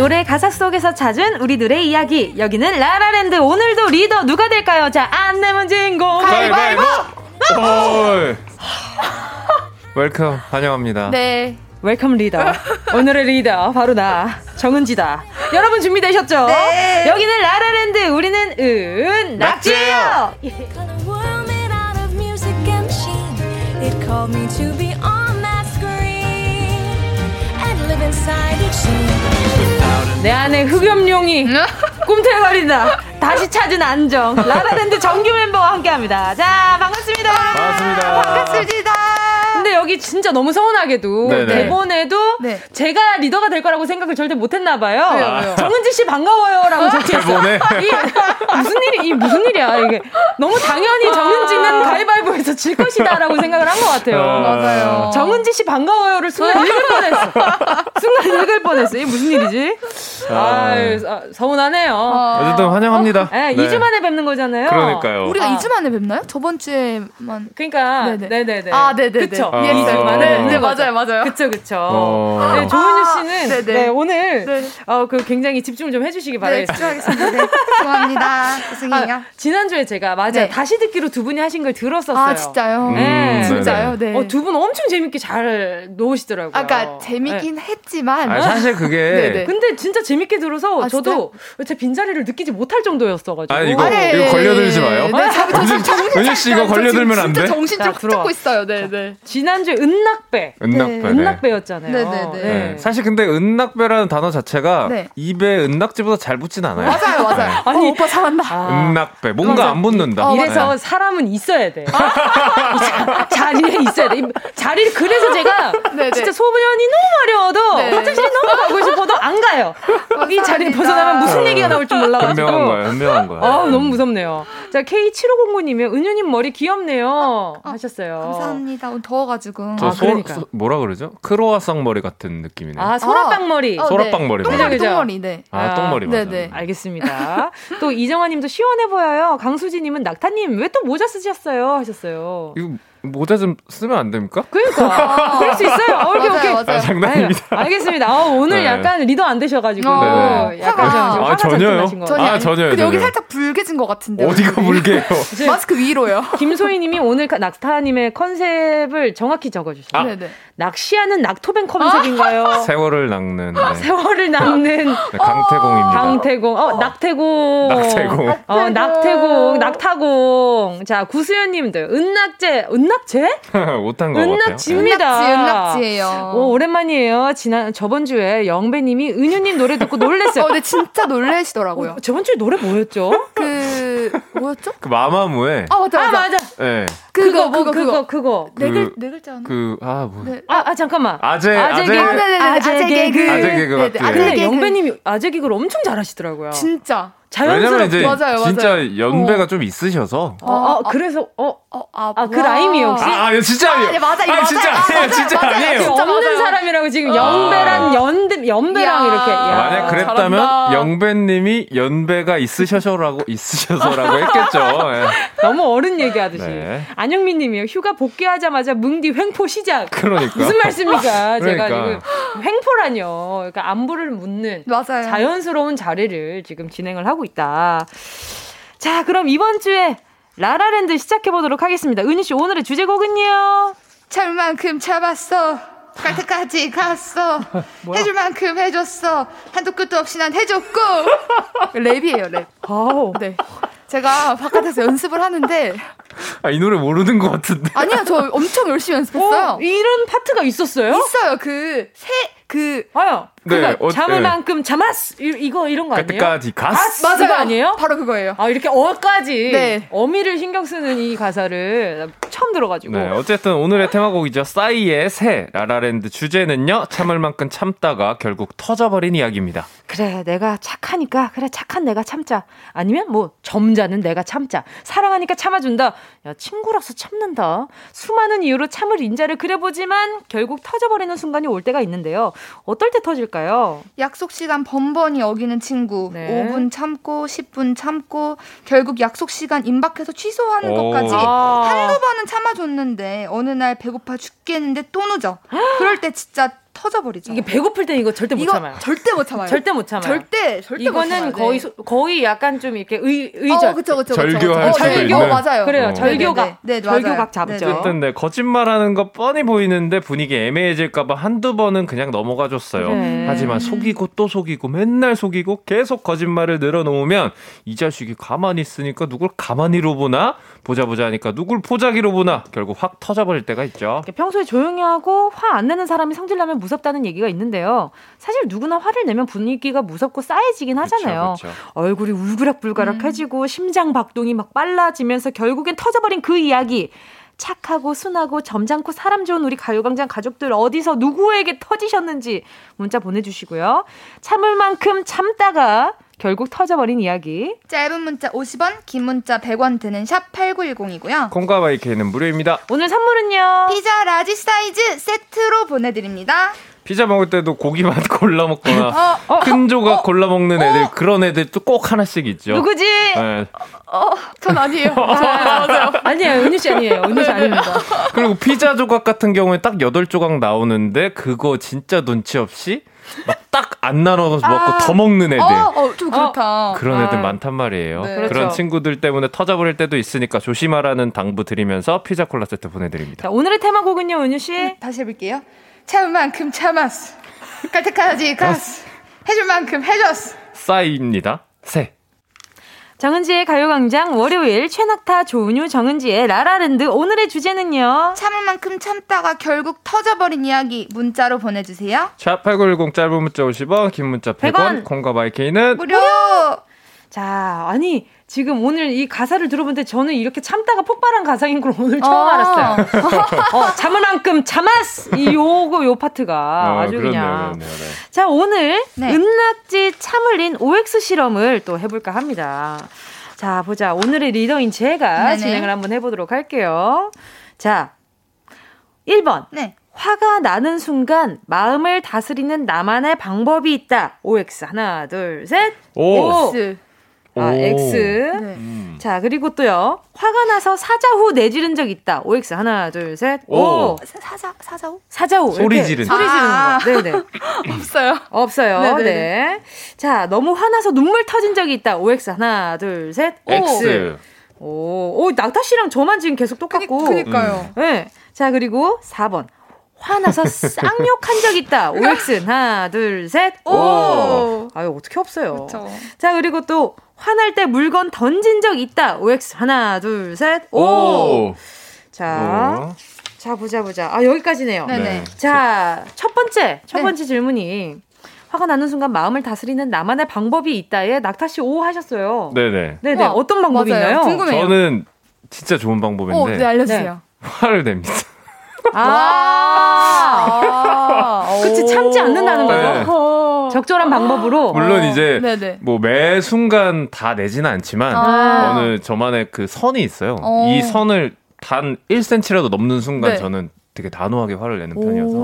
노래 가사 속에서 찾은 우리들의 이야기. 여기는 라라랜드. 오늘도 리더 누가 될까요? 자, 안 내면 진 거. 가위바위보! Welcome, 환영합니다. 네. Welcome 리더. 오늘의 리더, 바로 나, 정은지다. 여러분 준비되셨죠? 네. 여기는 라라랜드. 우리는 은, 낙지예요! 내 안에 흑염룡이 꿈틀거린다. 다시 찾은 안정. 라라랜드 정규 멤버와 함께합니다. 자, 반갑습니다. 반갑습니다. 반갑습니다. 근데 여기 진짜 너무 서운하게도 네네. 대본에도 네. 제가 리더가 될 거라고 생각을 절대 못했나 봐요. 왜요, 왜요? 정은지 씨 반가워요라고 어? 적혀 있어. 무슨 일이 이 무슨 일이야 이게 너무 당연히 정은지는 가위바위보에서 질 것이다라고 생각을 한 것 같아요. 어... 맞아요. 정은지 씨 반가워요를 순간 읽을 뻔했어. 순간 읽을 뻔했어. 이게 무슨 일이지? 아, 아 서운하네요. 어... 쨌든 환영합니다. 어? 네, 네. 2주 만에 뵙는 거잖아요. 그러니까요. 우리가 아. 2주 만에 뵙나요? 저번 주에만. 그러니까 네네. 네네 아, 네네네. 그쵸. 아. 2주 만에 네, 네, 맞아요, 맞아요. 그쵸, 그쵸. 어. 네, 조은유 씨는 아, 네, 오늘 네. 어, 그 굉장히 집중을 좀 해주시기 바라겠습니다. 네, 집중하겠습니다. 네. 죄송합니다. 죄송해요. 아, 지난주에 제가 맞아요. 네. 다시 듣기로 두 분이 하신 걸 들었었어요. 아, 진짜요? 네. 음, 진짜요? 네. 어, 두 분 엄청 재밌게 잘 놓으시더라고요. 아까 재밌긴 했지만. 아, 사실 그게. 근데 진짜 재밌게 들어서 아, 저도 제 빈자리를 느끼지 못할 정도였어가지고. 아, 이거, 이거 걸려들지 마요. 네, 은유 씨 이거 걸려들면 안 돼? 정신 좀 붙잡고 있어요. 네, 네. 지난주에 은낙배. 은낙배. 네. 은낙배였잖아요. 네, 네, 네, 네. 사실 근데 은낙배라는 단어 자체가 네. 입에 은낙지보다 잘 붙진 않아요. 맞아요, 맞아요. 네. 아니, 어, 오빠 잘한다. 아. 은낙배. 뭔가 맞아. 안 붙는다. 어, 이래서 사람은 있어야 돼. 아. 자리에 있어야 돼. 자리를 그래서 제가 진짜 소변이 너무 마려워도 화장실에 너무 가고 싶어도 안 가요. 이 자리를 벗어나면 무슨 얘기가 나올 줄 몰라가지고. 현명한 거야, 현명한 거야. 아, 너무 무섭네요. 자, K7509님이 은유님 머리 귀엽네요. 아, 하셨어요. 감사합니다. 오늘 더워가지고. 저 아, 소, 그러니까. 소, 뭐라 그러죠? 크로아상 머리 같은 느낌이네요. 아, 소라빵 머리. 아, 소라빵 네. 머리. 똥머리, 똥머리, 네. 아, 똥머리 맞아. 네네. 알겠습니다. 또 이정아 님도 시원해 보여요. 강수지 님은 낙타님 왜 또 모자 쓰셨어요? 하셨어요. 이거 모자 좀 쓰면 안 됩니까? 그러니까 그럴 수 있어요. 어, 오케이 오케이. 아, 장난입니다. 아 알겠습니다. 어, 오늘 네. 약간 리더 안 되셔가지고 어, 약간 아, 좀 아, 전혀요. 아 전혀요. 근데 여기 살짝 붉게진 것 같은데. 어디가 붉게요? 마스크 위로요. 김소희님이 오늘 낙타님의 컨셉을 정확히 적어주셨어요. 아. 낚시하는 낙토뱅 컨셉인가요? 세월을 낚는. 네. 세월을 낚는. 네, 강태공입니다. 강태공. 어, 낙태공. 낙태공. 어, 낙태공. 낙타공. 자, 구수연님들. 은낙제. 은낙제? 못한 거 은낙지입니다. 은낙지, 은낙지예요. 오, 오랜만이에요. 지난, 저번 주에 영배님이 은유님 노래 듣고 놀랬어요. 어, 근데 진짜 놀래시더라고요. 어, 저번 주에 노래 뭐였죠? 그, 그 뭐였죠? 그 마마무의 아 맞아 맞아. 아, 맞아. 네. 그거 뭐 그거 그거 그거 네, 글, 네 글자나? 그아 뭐. 네. 아, 아 잠깐만. 아재 아재 아재 개그. 아재 개그. 아재 개그. 네, 네. 아, 근데 영배님이 아재 개그를 엄청 잘하시더라고요. 진짜. 왜냐면 이제 맞아요, 진짜 맞아요. 연배가 어. 좀 있으셔서. 어, 어 그래서 어, 어, 아, 아, 그 라임이에요 혹시? 아, 아 진짜 아니에요. 아, 네, 맞아, 진짜 맞아, 아니에요. 맞아, 진짜 맞아, 아니에요. 진짜 없는 맞아요. 사람이라고 지금 연배랑 연배 연배랑 야. 이렇게. 야. 만약 그랬다면 잘한다. 영배님이 연배가 있으셔서라고 있으셔서라고 했겠죠. 예. 너무 어른 얘기하듯이. 네. 안영민님이요. 휴가 복귀하자마자 뭉디 횡포 시작. 그러니까. 무슨 말씀입니까? 제가 그러니까. 지금 횡포라뇨. 그러니까 안부를 묻는 맞아요. 자연스러운 자리를 지금 진행을 하고 있다. 자, 그럼 이번 주에 라라랜드 시작해 보도록 하겠습니다. 은희 씨 오늘의 주제곡은요. 찰 만큼 참았어. 갈 때까지 갔어. 해줄 만큼 해줬어. 한도 끝도 없이 난 해줬고. 랩이에요, 랩. 아우. 네. 제가 바깥에서 연습을 하는데 아, 이 노래 모르는 것 같은데. 아니요, 저 엄청 열심히 연습했어요. 어, 이런 파트가 있었어요? 있어요. 그새 그 아요. 네, 어, 잠을 네. 만큼 잠았 이, 이거 이런 거 아니에요? 그때까지 가스. 맞아요. 이거 아니에요? 바로 그거예요. 아 이렇게 어까지 네. 어미를 신경 쓰는 이 가사를 처음 들어가지고 네, 어쨌든 오늘의 테마곡이죠. 싸이의 새 라라랜드 주제는요. 참을 만큼 참다가 결국 터져버린 이야기입니다. 그래 내가 착하니까 그래 착한 내가 참자 아니면 뭐 점자는 내가 참자 사랑하니까 참아준다 야 친구라서 참는다 수많은 이유로 참을 인자를 그려보지만 결국 터져버리는 순간이 올 때가 있는데요 어떨 때 터질까요? 약속 시간 번번이 어기는 친구. 네. 5분 참고 10분 참고 결국 약속 시간 임박해서 취소하는 오. 것까지 아. 한두 번은 참아줬는데 어느 날 배고파 죽겠는데 또 늦어. 그럴 때 진짜 터져버리죠. 이게 배고플 땐 이거 절대 못 이거 참아요 절대 못 참아요. 절대 못 참아요 절대 절대 못 참아요. 이거는 거의 네. 소- 거의 약간 좀 이렇게 의 의절 어, 그쵸, 그쵸, 절교할 그쵸. 수도 어, 절교 있는. 맞아요. 그래요 어. 절교각 네, 네, 네, 맞아요. 절교각 잡죠 네, 네. 어쨌든 네, 거짓말하는 거 뻔히 보이는데 분위기 애매해질까봐 한두 번은 그냥 넘어가 줬어요. 그래. 하지만 속이고 또 속이고 맨날 속이고 계속 거짓말을 늘어놓으면 이 자식이 가만히 있으니까 누굴 가만히로 보나 보자 보자 하니까 누굴 포자기로 보나 결국 확 터져버릴 때가 있죠. 이렇게 평소에 조용히 하고 화 안 내는 사람이 성질나면 무섭다는 얘기가 있는데요. 사실 누구나 화를 내면 분위기가 무섭고 싸해지긴 하잖아요. 그쵸, 그쵸. 얼굴이 울그락불그락해지고 심장 박동이 막 빨라지면서 결국엔 터져버린 그 이야기. 착하고 순하고 점잖고 사람 좋은 우리 가요광장 가족들 어디서 누구에게 터지셨는지 문자 보내주시고요. 참을 만큼 참다가 결국 터져버린 이야기. 짧은 문자 50원, 긴 문자 100원 드는 샵 8910이고요. 콩과 마이케이는 무료입니다. 오늘 선물은요. 피자 large 사이즈 세트로 보내드립니다. 피자 먹을 때도 고기만 골라 먹거나 어, 큰 조각 골라 먹는 애들 그런 애들 또 꼭 하나씩 있죠. 누구지? 네. 어, 전 아니에요. 맞아요. 아 니에요. 은유 씨 아니에요. 은유 씨 아닙니다. 그리고 피자 조각 같은 경우에 딱 8조각 나오는데 그거 진짜 눈치 없이 막 딱 안 나눠서 먹고 더 먹는 애들. 어, 어, 좀 그렇다. 그런 애들 아. 많단 말이에요. 네. 그런 그렇죠. 친구들 때문에 터져버릴 때도 있으니까 조심하라는 당부 드리면서 피자 콜라 세트 보내드립니다. 자, 오늘의 테마곡은요, 은유 씨. 다시 해볼게요. 참을 만큼 참았어. 갈 때까지 갔어. 해줄 만큼 해줬어. 싸이입니다. 새. 정은지의 가요광장 월요일 최낙타 조은유 정은지의 라라랜드 오늘의 주제는요. 참을 만큼 참다가 결국 터져버린 이야기 문자로 보내주세요. 샵8910 짧은 문자 50원, 긴 문자 100원, 100원. 콩과 마이케이는 무료! 자, 아니 지금 오늘 이 가사를 들어보는데 저는 이렇게 참다가 폭발한 가사인 걸 오늘 처음 아. 알았어요. 어, 참을 만큼 참았 이 요거 요 파트가 어, 아주 그렇네요, 그냥. 그렇네요, 네. 자, 오늘 네. 은낙지 참을인 OX 실험을 또 해볼까 합니다. 자, 보자. 오늘의 리더인 제가 네네. 진행을 한번 해보도록 할게요. 자, 1번. 네. 화가 나는 순간 마음을 다스리는 나만의 방법이 있다. OX. 하나, 둘, 셋. 오. 아, 오. X. 네. 음. 자, 그리고 또요. 화가 나서 사자 후 내지른 적 있다. OX. 하나, 둘, 셋. 오. 오. 사- 사자, 사자우? 사자 후. 소리 이렇게 지르는. 소리 지르는 아. 거. 네네. 없어요. 없어요. 네네네. 네. 자, 너무 화나서 눈물 터진 적이 있다. OX. 하나, 둘, 셋. 오. X. 오, 오, 낙타 씨랑 저만 지금 계속 똑같고. 그니까요. 네. 자, 그리고 4번. 화나서 쌍욕한 적 있다. OX. 하나, 둘, 셋. 오. 오. 아유, 어떻게 없어요. 그쵸. 자, 그리고 또 화날 때 물건 던진 적 있다. OX. 하나, 둘, 셋. 오. 오. 자, 오. 자, 보자, 보자. 아, 여기까지네요. 네네. 네. 자, 첫 번째, 첫 네. 번째 질문이 화가 나는 순간 마음을 다스리는 나만의 방법이 있다에 낙타 씨오 하셨어요. 네네. 네네. 와, 어떤 방법이 맞아요. 있나요? 궁금해요. 저는 진짜 좋은 방법인데. 어, 네, 알려주세요. 네. 화를 냅니다. 아, 아~ 그치 참지 않는다는 거죠. 네. 적절한 방법으로. 물론 이제 네네. 뭐 매 순간 다 내지는 않지만 아~ 어느 저만의 그 선이 있어요. 어~ 이 선을 단 1cm라도 넘는 순간 네. 저는 되게 단호하게 화를 내는 편이어서. 네.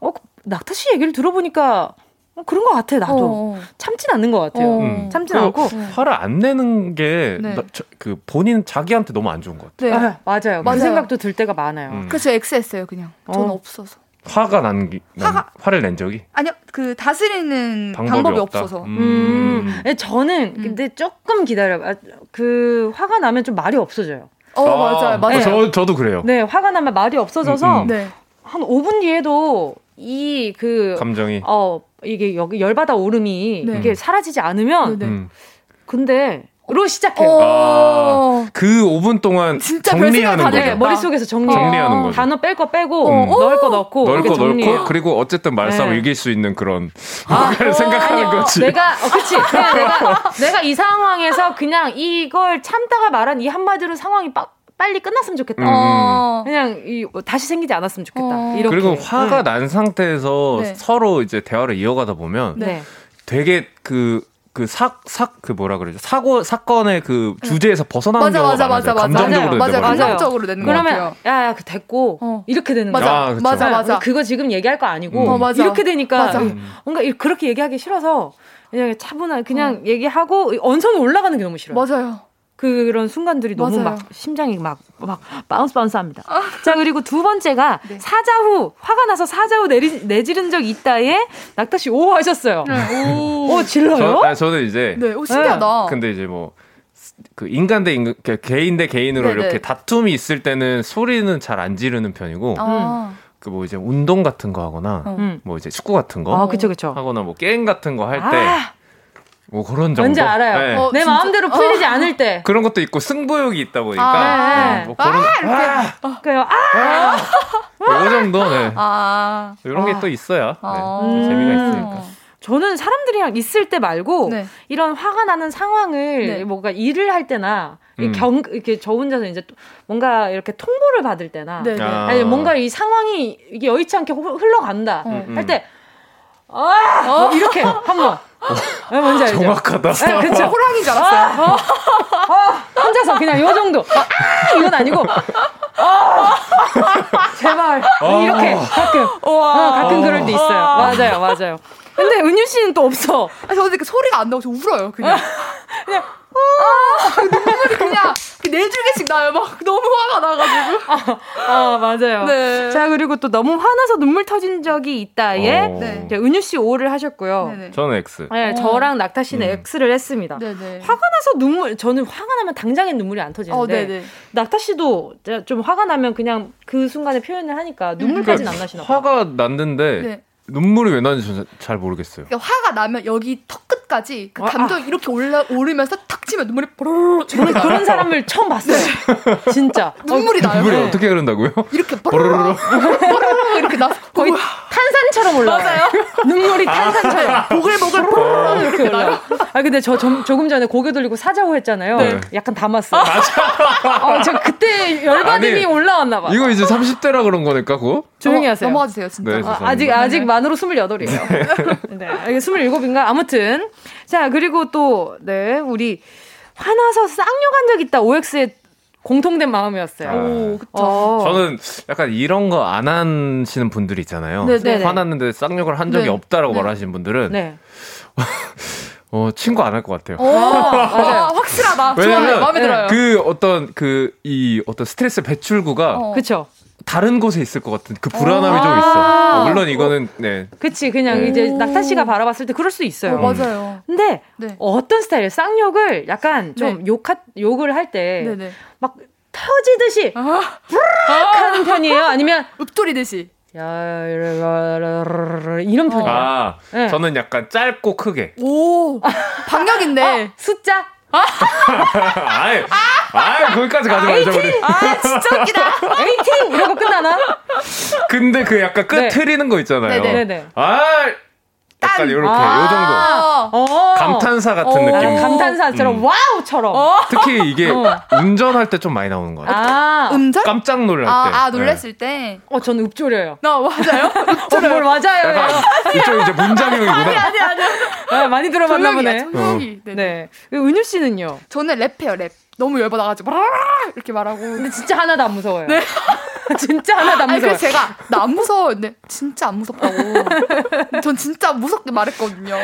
어, 낙타 씨 얘기를 들어보니까 어, 그런 것 같아 나도 어. 참진 않는 것 같아요. 어. 음. 참진 않고 화를 안 내는 게그 네. 그 본인 자기한테 너무 안 좋은 것 같아요. 네. 아, 맞아요. 그 맞아요. 그 생각도 들 때가 많아요. 음. 그래서 X했어요 그냥. 저는 어. 없어서. 화가 난, 화가 화를 낸 적이? 아니요, 그 다스리는 방법이, 방법이 없어서. 음. 음. 네, 저는 음. 근데 조금 기다려. 아, 그 화가 나면 좀 말이 없어져요. 어 아, 맞아요, 맞아요. 저 저도 그래요. 네, 화가 나면 말이 없어져서 음, 네. 한 5분 뒤에도 이 그 감정이 어 이게 여기 열받아 오름이 네. 이게 사라지지 않으면 네, 네. 음. 근데 로 시작해요. 아, 그 5분 동안 정리하는 거죠. 네, 머릿속에서 정리. 정리하는 거죠. 단어 뺄 거 빼고 음. 넣을 거 넣고 넣을 거 넣고 그리고 어쨌든 말싸움 네. 이길 수 있는 그런 아, 생각하는 아니, 거지. 내가 어, 그치. 내가 내가 이 상황에서 그냥 이걸 참다가 말한 이 한마디로 상황이 빡 빨리 끝났으면 좋겠다. 음. 어. 그냥 이, 뭐 다시 생기지 않았으면 좋겠다. 어. 이렇게. 그리고 화가 네. 난 상태에서 네. 서로 이제 대화를 이어가다 보면 네. 되게 그, 그 사, 사, 그 뭐라 그러죠? 사고, 사건의 그 주제에서 벗어나는 맞아, 경우가 맞아, 맞아, 맞아, 감정적으로 맞아, 맞아, 감정적으로 되는 거예요. 그러면, 야, 야, 그 됐고, 어. 이렇게 되는 거야. 맞아, 아, 맞아, 맞아. 그거 지금 얘기할 거 아니고, 음. 어, 이렇게 되니까, 뭔가 그렇게 얘기하기 싫어서, 그냥 차분하게 그냥 어. 얘기하고, 언성이 올라가는 게 너무 싫어요. 맞아요. 그런 순간들이 너무 맞아요. 막 심장이 막, 막 bounce bounce 합니다. 아. 자, 그리고 두 번째가 네. 사자후, 화가 나서 사자후 내리, 내지른 적 있다에 낙타 씨 오 하셨어요. 네. 오. 오, 질러요? 저, 아, 저는 이제. 네, 오, 신기하다. 네. 근데 이제 뭐. 그 인간 대 인간, 개인 대 개인으로 네네. 이렇게 다툼이 있을 때는 소리는 잘 안 지르는 편이고, 아. 그뭐 이제 운동 같은 거 하거나, 음. 뭐 이제 축구 같은 거 아, 그쵸, 그쵸. 하거나 뭐 게임 같은 거 할 때, 아. 뭐 그런 정도. 뭔지 알아요. 네. 어, 내 진짜? 마음대로 풀리지 어. 않을 때. 그런 것도 있고 승부욕이 있다 보니까. 아, 네. 뭐 그런 아, 이렇게. 아, 그래요. 아. 아. 요 정도. 네. 아. 이런 게 또 있어야 네. 음. 재미가 있으니까. 저는 사람들이랑 있을 때 말고 네. 이런 화가 나는 상황을 네. 뭔가 일을 할 때나 음. 경 이렇게 저 혼자서 이제 뭔가 이렇게 통보를 받을 때나 네, 네. 아. 아니 뭔가 이 상황이 이게 여의치 않게 흘러간다 음. 할때 아, 어? 이렇게 한번 네, 뭔지 알죠? 정확하다. 네, 그쵸. 호랑이인 줄 알았어요. 어, 어, 혼자서 그냥 요 정도. 아, 이건 아니고. 어, 제발. 이렇게 가끔. 어, 가끔 그럴 때 있어요. 맞아요, 맞아요. 근데 은유 씨는 또 없어. 아, 저는 그 소리가 안 나고 저 울어요, 그냥. 그냥 아, 눈물이 그냥 네 줄기씩 나요. 막 너무 화가 나가지고. 아, 아 맞아요. 네. 자 그리고 또 너무 화나서 눈물 터진 적이 있다에 어. 네. 은유 씨 O를 하셨고요. 네네. 저는 X. 네, 어. 저랑 낙타 씨는 음. X를 했습니다. 네네. 화가 나서 눈물 저는 화가 나면 당장에 눈물이 안 터지는데 어, 낙타 씨도 좀 화가 나면 그냥 그 순간에 표현을 하니까 눈물까지는 안 나시나 봐요. 화가 났는데. 네. 눈물이 왜 나는지 잘 모르겠어요. 그러니까 화가 나면 여기 턱 끝까지 그 아, 감정이 아. 이렇게 올라 오르면서 탁 치면 눈물이 보르르 저는 그런 사람을 처음 봤어요. 네. 진짜 눈물이 어, 나요. 눈물이 네. 어떻게 그런다고요? 이렇게 보르르 보르르 이렇게 나 거의 탄산처럼 올라요. 맞아요. 눈물이 탄산처럼 아. 보글보글 보르르 이렇게 올라요. 아 근데 저 좀, 조금 전에 고개 돌리고 사자고 했잖아요. 네. 약간 담았어요. 맞아. 어, 저 그때 열받음이 올라왔나 봐. 이거 이제 30대라 그런 거니까 그거? 조용히 하세요. 넘어가 주세요, 진짜. 네, 아, 아직 아직 만으로 28이에요. 네. 네. 27인가? 아무튼 자, 그리고 또, 네, 우리 화나서 쌍욕한 적 있다. OX의 공통된 마음이었어요. 아, 오, 그쵸. 어. 저는 약간 이런 거 안 하시는 분들이 있잖아요. 네네. 네, 네. 화났는데 쌍욕을 한 적이 네. 없다라고 네. 말하시는 분들은. 네. 어, 친구 안 할 것 같아요. 오, 맞아요. 아, 확실하다. 왜냐면, 좋아요. 마음에 들어요. 그 어떤, 그, 이 어떤 스트레스 배출구가. 어. 그쵸. 다른 곳에 있을 것 같은 그 불안함이 좀 있어. 아. 어, 물론 이거는 네. 그치 그냥 네. 이제 낙타 씨가 바라봤을 때 그럴 수 있어요. 어, 맞아요. 근데 네. 어떤 스타일 쌍욕을 약간 좀 네. 욕하 욕을 할 때 막 터지듯이 아. 하는 편이에요. 아니면 읊조리듯이. 야, 이런 편이에요. 아, 네. 저는 약간 짧고 크게. 오, 방역인데. 어, 숫자? 아이, 아이, 거기까지 가지 말자, 우리. 아, 진짜 웃기다. 에이팅! 이러고 끝나나? 근데 그 약간 끝 네. 흐리는 거 있잖아요. 네네. 아 약간 이렇게 아~ 요 정도. 어~ 감탄사 같은 어~ 느낌. 감탄사처럼 음. 와우처럼. 어. 특히 이게 어. 운전할 때 좀 많이 나오는 거 같아요. 아~ 음절? 깜짝 놀랄 아, 때. 아, 놀랬을 네. 때. 어, 저는 읍조려요. 나 맞아요? 읍조려. 어, 맞아요. 이쪽 이제 문장형이구나. 아니 아니 아니. 아, 많이 들어봤나 보네. 조용히. 네. 네. 은유 씨는요? 저는 랩해요, 랩. 너무 열받아가지고 이렇게 말하고. 근데 진짜 하나도 안 무서워요. 네. 진짜 하나도 안 무서워요. 아니, 제가 나 안 무서워. 근데 진짜 안 무섭다고. 전 진짜 무섭게 말했거든요.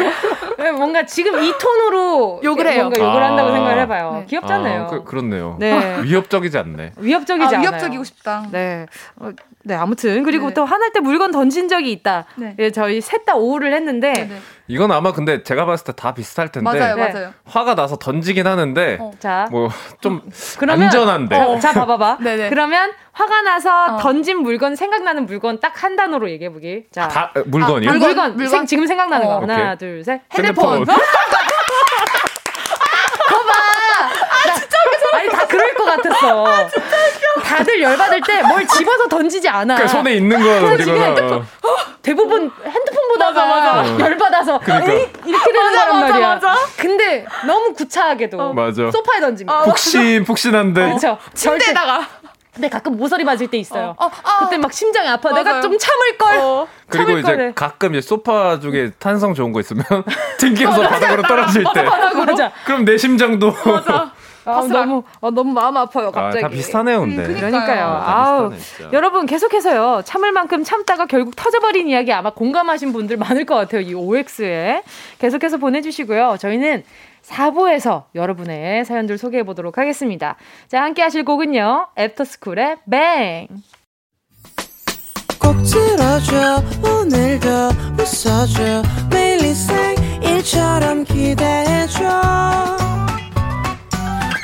네, 뭔가 지금 이 톤으로 욕을 해요. 뭔가 욕을 아~ 한다고 생각을 해봐요. 네. 귀엽잖아요. 아, 그, 렇네요 네. 위협적이지 않네. 위협적이지 아, 않아요. 위협적이고 싶다. 네. 어, 네, 아무튼 그리고 네. 또한 할때 물건 던진 적이 있다. 네. 예, 저희 셋 다 오후를 했는데 네, 네. 이건 아마 근데 제가 봤을 때 다 비슷할 텐데 맞아요, 네. 맞아요. 화가 나서 던지긴 하는데 어. 뭐좀 안전한데. 어, 자, 봐봐봐. 그러면 화가 나서 어. 던진 물건 생각나는 물건 딱 한 단어로 얘기해 보기. 자, 다, 물건이요? 아, 물건, 물건? 생, 지금 생각나는 거. 어. 하나, 둘, 셋. 핸드폰. 핸드폰. 아니 다 그럴 것 같았어. 아, 다들 열받을 때 뭘 집어서 던지지 않아. 그러니까 손에 있는 거 던지거나. 대부분 핸드폰 보다가 맞아, 맞아. 열받아서 그러니까. 이렇게 되는 맞아, 거란 말이야. 맞아, 근데 너무 구차하게도 어. 맞아. 소파에 던집니다. 푹신 푹신한데. 그렇죠. 침대에다가. 근데 가끔 모서리 맞을 때 있어요. 어, 어, 어. 그때 막 심장이 아파. 맞아요. 내가 좀 참을 걸. 어. 그리고 이제 걸. 가끔 이제 소파 중에 탄성 좋은 거 있으면 튕겨서 바닥으로 떨어질 때. 바닥으로. 그럼 내 심장도. 아, 너무 아, 너무 마음 아파요 갑자기. 아, 다 비슷하네요, 근데. 음, 그러니까요. 아우 여러분 계속해서요 참을 만큼 참다가 결국 터져버린 이야기 아마 공감하신 분들 많을 것 같아요 이 OX에 계속해서 보내주시고요. 저희는 4부에서 여러분의 사연들 소개해 보도록 하겠습니다. 자 함께 하실 곡은요 애프터스쿨의 뱅. 꼭 들어줘 오늘도 웃어줘 매일 생일처럼 기대해줘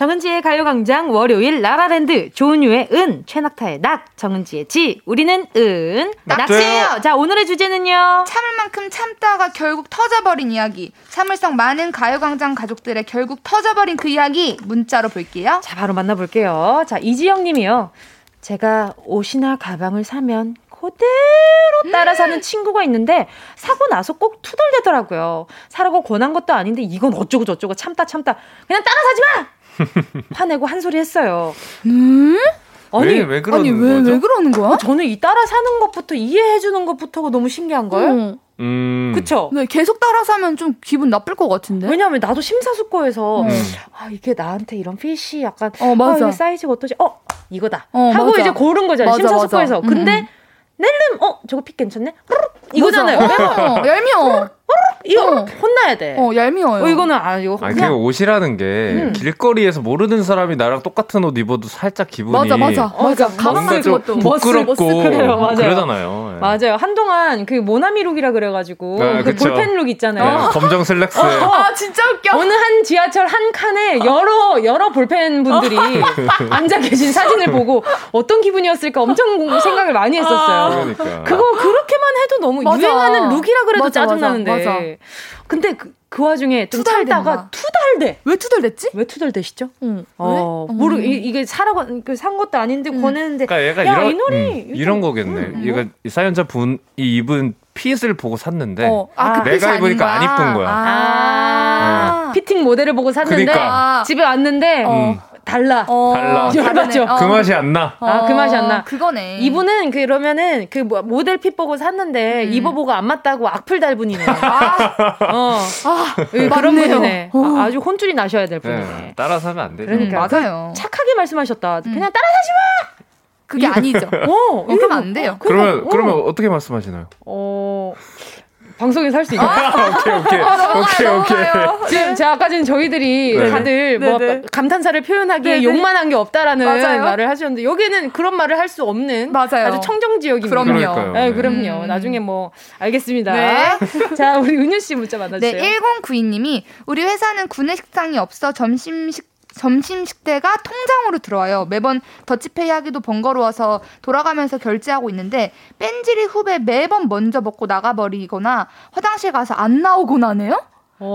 정은지의 가요광장 월요일 라라랜드 조은유의 은 최낙타의 낙 정은지의 지 우리는 은 낙지예요. 자 오늘의 주제는요. 참을 만큼 참다가 결국 터져버린 이야기. 참을성 많은 가요광장 가족들의 결국 터져버린 그 이야기 문자로 볼게요. 자 바로 만나볼게요. 자 이지영님이요. 제가 옷이나 가방을 사면 그대로 따라 사는 친구가 있는데 사고 나서 꼭 투덜대더라고요. 사라고 권한 것도 아닌데 이건 어쩌고 저쩌고 참다 참다 그냥 따라 사지 마. 화내고 한 소리 했어요. 음? 아니, 왜, 왜 그러는 아니, 왜, 왜 그러는 거야? 어, 저는 이 따라 사는 것부터 이해해 주는 것부터가 너무 신기한 거예요. 음. 음. 그쵸? 네, 계속 따라 사면 좀 기분 나쁠 것 같은데? 왜냐면 나도 심사숙고해서, 음. 아, 이게 나한테 이런 핏이 약간, 어, 맞아. 아, 이게 사이즈가 어떠지? 어, 이거다. 어, 하고 맞아. 이제 고른 거잖아요. 심사숙고해서. 근데, 음. 낼름, 어, 저거 핏 괜찮네? 이거잖아요. 어, 얄미워. 이거 어. 혼나야 돼. 어, 얄미워요. 어, 이거는 아 이거 아니, 그냥 옷이라는 게 음. 길거리에서 모르는 사람이 나랑 똑같은 옷 입어도 살짝 기분이 맞아 맞아 어, 맞아 가방을 그것도 부끄럽고 그래요, 맞아요. 그러잖아요. 네. 맞아요. 한동안 그 모나미 룩이라 그래가지고 네, 그 볼펜 룩 있잖아요. 네, 검정 슬랙스. 어, 아 진짜 웃겨. 어느 한 지하철 한 칸에 여러 여러 볼펜 분들이 앉아 계신 사진을 보고 어떤 기분이었을까 엄청 생각을 많이 했었어요. 그러니까. 그거 그렇게만 해도 너무 맞아. 유행하는 룩이라 그래도 짜증 나는데. 맞아. 근데 그, 그 와중에 좀 살다가 투달돼. 왜 투달됐지? 왜 투달되시죠? 응. 어, 왜? 모르 이, 이게 사라고 그산 것도 아닌데 음. 권했는데. 그러니까 얘가 야, 이런, 이 놀이 음, 이런 거겠네. 음, 얘가 사연자 분이 입은 핏을 보고 샀는데 어. 아, 그 내가 입으니까 안 이쁜 거야. 아. 어. 피팅 모델을 보고 샀는데 그러니까. 집에 왔는데 어. 달라. 어, 달라. 열받죠. 그 맛이 안 나. 아, 그 맛이 안 나. 그거네. 이분은 그러면은 그뭐 모델 핏 보고 샀는데 음. 입어보고 안 맞다고 악플 달 분이네. 아, 어. 아, 예, 그런 분이네. 어. 아, 주 혼쭐이 나셔야 될 분이네. 네, 따라 사면 안 되죠. 그러니까 음, 맞아요. 착하게 말씀하셨다. 음. 그냥 따라 사지 마. 그게 아니죠. 어, 이러면 안 돼요. 그러면 그러면 어떻게 말씀하시나요? 어. 방송에서 할 수 있나요? 아, 오케이, 오케이. 아, 오케이 오케이. 지금 제가 아까 전 저희들이 네. 다들 뭐 네네. 감탄사를 표현하기에 네네. 욕만 한 게 없다라는 맞아요. 말을 하셨는데 여기는 그런 말을 할 수 없는 맞아요. 아주 청정 지역입니다. 그럼요. 네, 그럼요. 음. 나중에 뭐 알겠습니다. 네. 자, 우리 은유 씨 문자 만나주세요. 네, 1092님이 우리 회사는 구내 식당이 없어 점심 식 점심 식대가 통장으로 들어와요. 매번 더치페이 하기도 번거로워서 돌아가면서 결제하고 있는데 뺀질이 후배 매번 먼저 먹고 나가버리거나 화장실 가서 안 나오곤 하네요.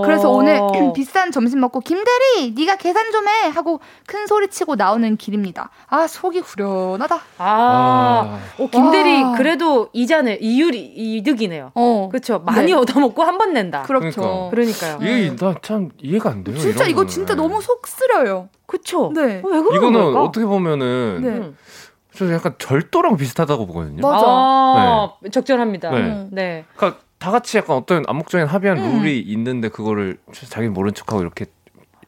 그래서 오늘 비싼 점심 먹고 김대리 네가 계산 좀 해 하고 큰 소리 치고 나오는 길입니다. 아 속이 후련하다. 아, 아. 오, 김대리 그래도 이자네 이율이 이득이네요. 어. 그렇죠. 많이 네. 얻어먹고 한 번 낸다. 그렇죠. 그러니까. 그러니까요. 이게 나참 이해가 안 돼요. 진짜 이거 진짜 너무 속 쓰려요. 그렇죠. 네. 어, 왜 그런 이거는 걸까? 어떻게 보면은 네. 저 약간 절도랑 비슷하다고 보거든요. 맞아. 아, 네. 적절합니다. 네. 네. 그러니까 다 같이 약간 어떤 암묵적인 합의한 음. 룰이 있는데 그거를 자기는 모른 척하고 이렇게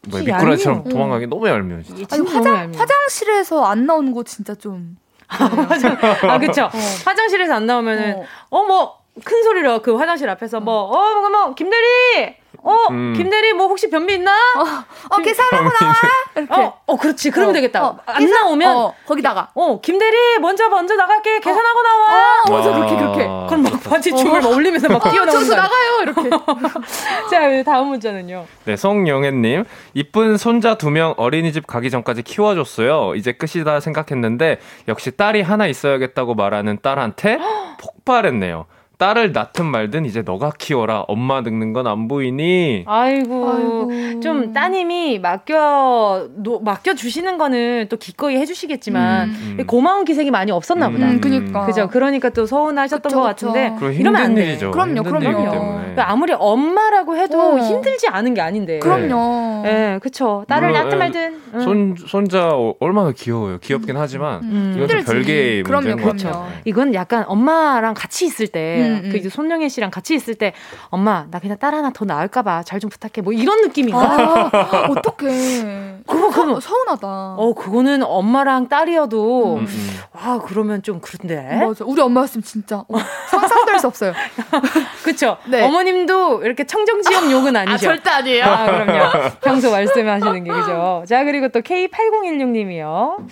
뭐 미꾸라지처럼 음. 도망가기 음. 너무 얄미워. 진짜. 아니, 화장, 화장실에서 안 나오는 거 진짜 좀. 아, 그쵸. 어. 화장실에서 안 나오면은, 어, 어 뭐, 큰 소리로 그 화장실 앞에서 뭐, 어, 뭐, 뭐, 김대리! 어, 음. 김대리 뭐 혹시 변비 있나? 어, 어 계산하고 나와. 이렇게. 어, 어, 그렇지. 그러면 어, 되겠다. 어, 안 계산, 나오면 어, 거기다가. 어, 김대리 먼저 먼저 나갈게. 계산하고 나와. 어, 맞아. 그렇게 그렇게. 그럼 막 바지 춤을 막 올리면서 막 뛰어나온다. 저수 나가요. 이렇게. 자, 다음 문자는요. 네, 송영애 님. 이쁜 손자 두 명 어린이집 가기 전까지 키워 줬어요. 이제 끝이다 생각했는데 역시 딸이 하나 있어야겠다고 말하는 딸한테 폭발했네요. 딸을 낳든 말든 이제 너가 키워라. 엄마 늙는 건 안 보이니. 아이고, 아이고. 좀 따님이 맡겨 노, 맡겨 주시는 거는 또 기꺼이 해주시겠지만 음. 고마운 기색이 많이 없었나 보다. 음, 그니까. 그죠. 그러니까 또 서운하셨던 그쵸, 것 같은데 이러면 안 돼. 일이죠. 그럼요, 그럼요. 그러니까 아무리 엄마라고 해도 어. 힘들지 않은 게 아닌데. 그럼요. 예, 네, 그쵸. 딸을 낳든 말든. 손 손자 얼마나 귀여워요. 귀엽긴 하지만 음. 이건 좀 별개의 문제인 것 같아요. 이건 약간 엄마랑 같이 있을 때. 음, 음. 그 이제 손영애 씨랑 같이 있을 때 엄마 나 그냥 딸 하나 더 낳을까봐 잘 좀 부탁해 뭐 이런 느낌인가? 아, 어떡해. 그거 그거 서운하다. 어 그거는 엄마랑 딸이어도 음, 음. 와 그러면 좀 그런데. 맞아. 우리 엄마였으면 진짜 어, 상상될 수 없어요. 그렇죠. 네. 어머님도 이렇게 청정지역 욕은 아니죠. 아, 절대 아니에요. 아, 그럼요. 평소 말씀하시는 게 그죠. 자 그리고 또 K8016님이요.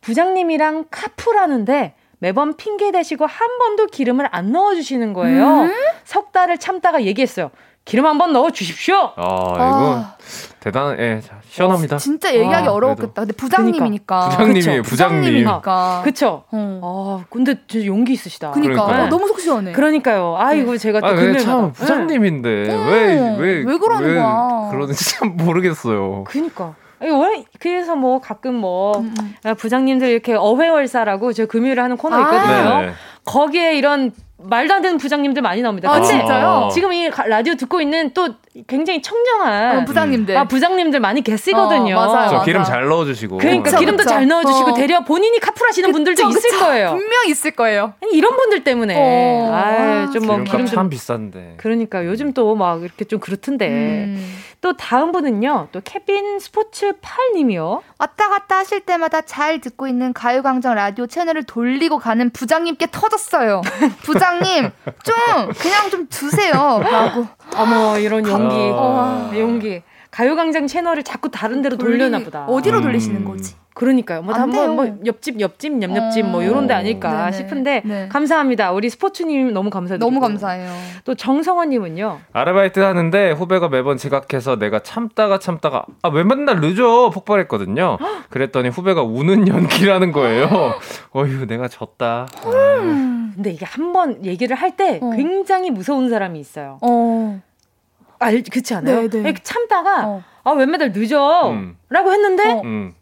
부장님이랑 카풀하는데 매번 핑계 대시고 한 번도 기름을 안 넣어주시는 거예요. 음? 석 달을 참다가 얘기했어요. 기름 한 번 넣어 주십시오. 아, 이거 아. 대단, 예, 시원합니다. 어, 진짜 얘기하기 아, 어려웠겠다. 근데 부장님이니까. 부장님이에요, 부장님. 부장님이니까. 그쵸. 어. 아, 근데 진짜 용기 있으시다. 그러니까. 어, 너무 속 시원해. 그러니까요. 아이고, 네. 제가 또 아, 금요일 참 부장님인데 네. 왜, 왜, 왜 그러는 왜 거야? 그러는지 참 모르겠어요. 그니까. 그래서 뭐 가끔 뭐 음. 음. 아, 부장님들 이렇게 어회월사라고 저 금요일에 하는 코너 아. 있거든요. 아~ 거기에 이런 말도 안 되는 부장님들 많이 나옵니다. 아, 근데 진짜요? 지금 이 라디오 듣고 있는 또 굉장히 청정한 어, 부장님들. 아, 부장님들 많이 계시거든요. 어, 맞아요. 저 기름 잘 넣어주시고. 그러니까 그쵸, 기름도 그쵸. 잘 넣어주시고 어. 대려 본인이 카풀하시는 분들도 있을 거예요. 분명 있을 거예요. 아니, 이런 분들 때문에. 어. 아, 좀뭐 기름 참 비싼데. 그러니까 요즘 또 막 이렇게 좀 그렇던데. 음. 또 다음 분은요. 또 케빈 스포츠 8님이요. 왔다 갔다 하실 때마다 잘 듣고 있는 가요광장 라디오 채널을 돌리고 가는 부장님께 터졌어요. 부장님 좀 그냥 좀 두세요. 라고. 어머 이런 용기. 어. 용기. 가요광장 채널을 자꾸 다른 데로 돌리, 돌려나 보다. 어디로 음. 돌리시는 거지? 그러니까요. 뭐, 다 뭐, 뭐, 옆집, 옆집, 옆옆집, 뭐, 요런 데 어. 아닐까 네네. 싶은데, 네. 감사합니다. 우리 스포츠님 너무 감사드리고. 너무 감사해요. 또 정성원님은요. 아르바이트 하는데 후배가 매번 지각해서 내가 참다가 참다가, 아, 왜 맨날 늦어? 폭발했거든요. 그랬더니 후배가 우는 연기라는 거예요. 어휴, 내가 졌다. 음. 근데 이게 한 번 얘기를 할때 어. 굉장히 무서운 사람이 있어요. 어. 알, 그렇지 않아요? 네네. 네. 참다가, 어. 아, 왜 맨날 늦어? 음. 라고 했는데, 어. 음.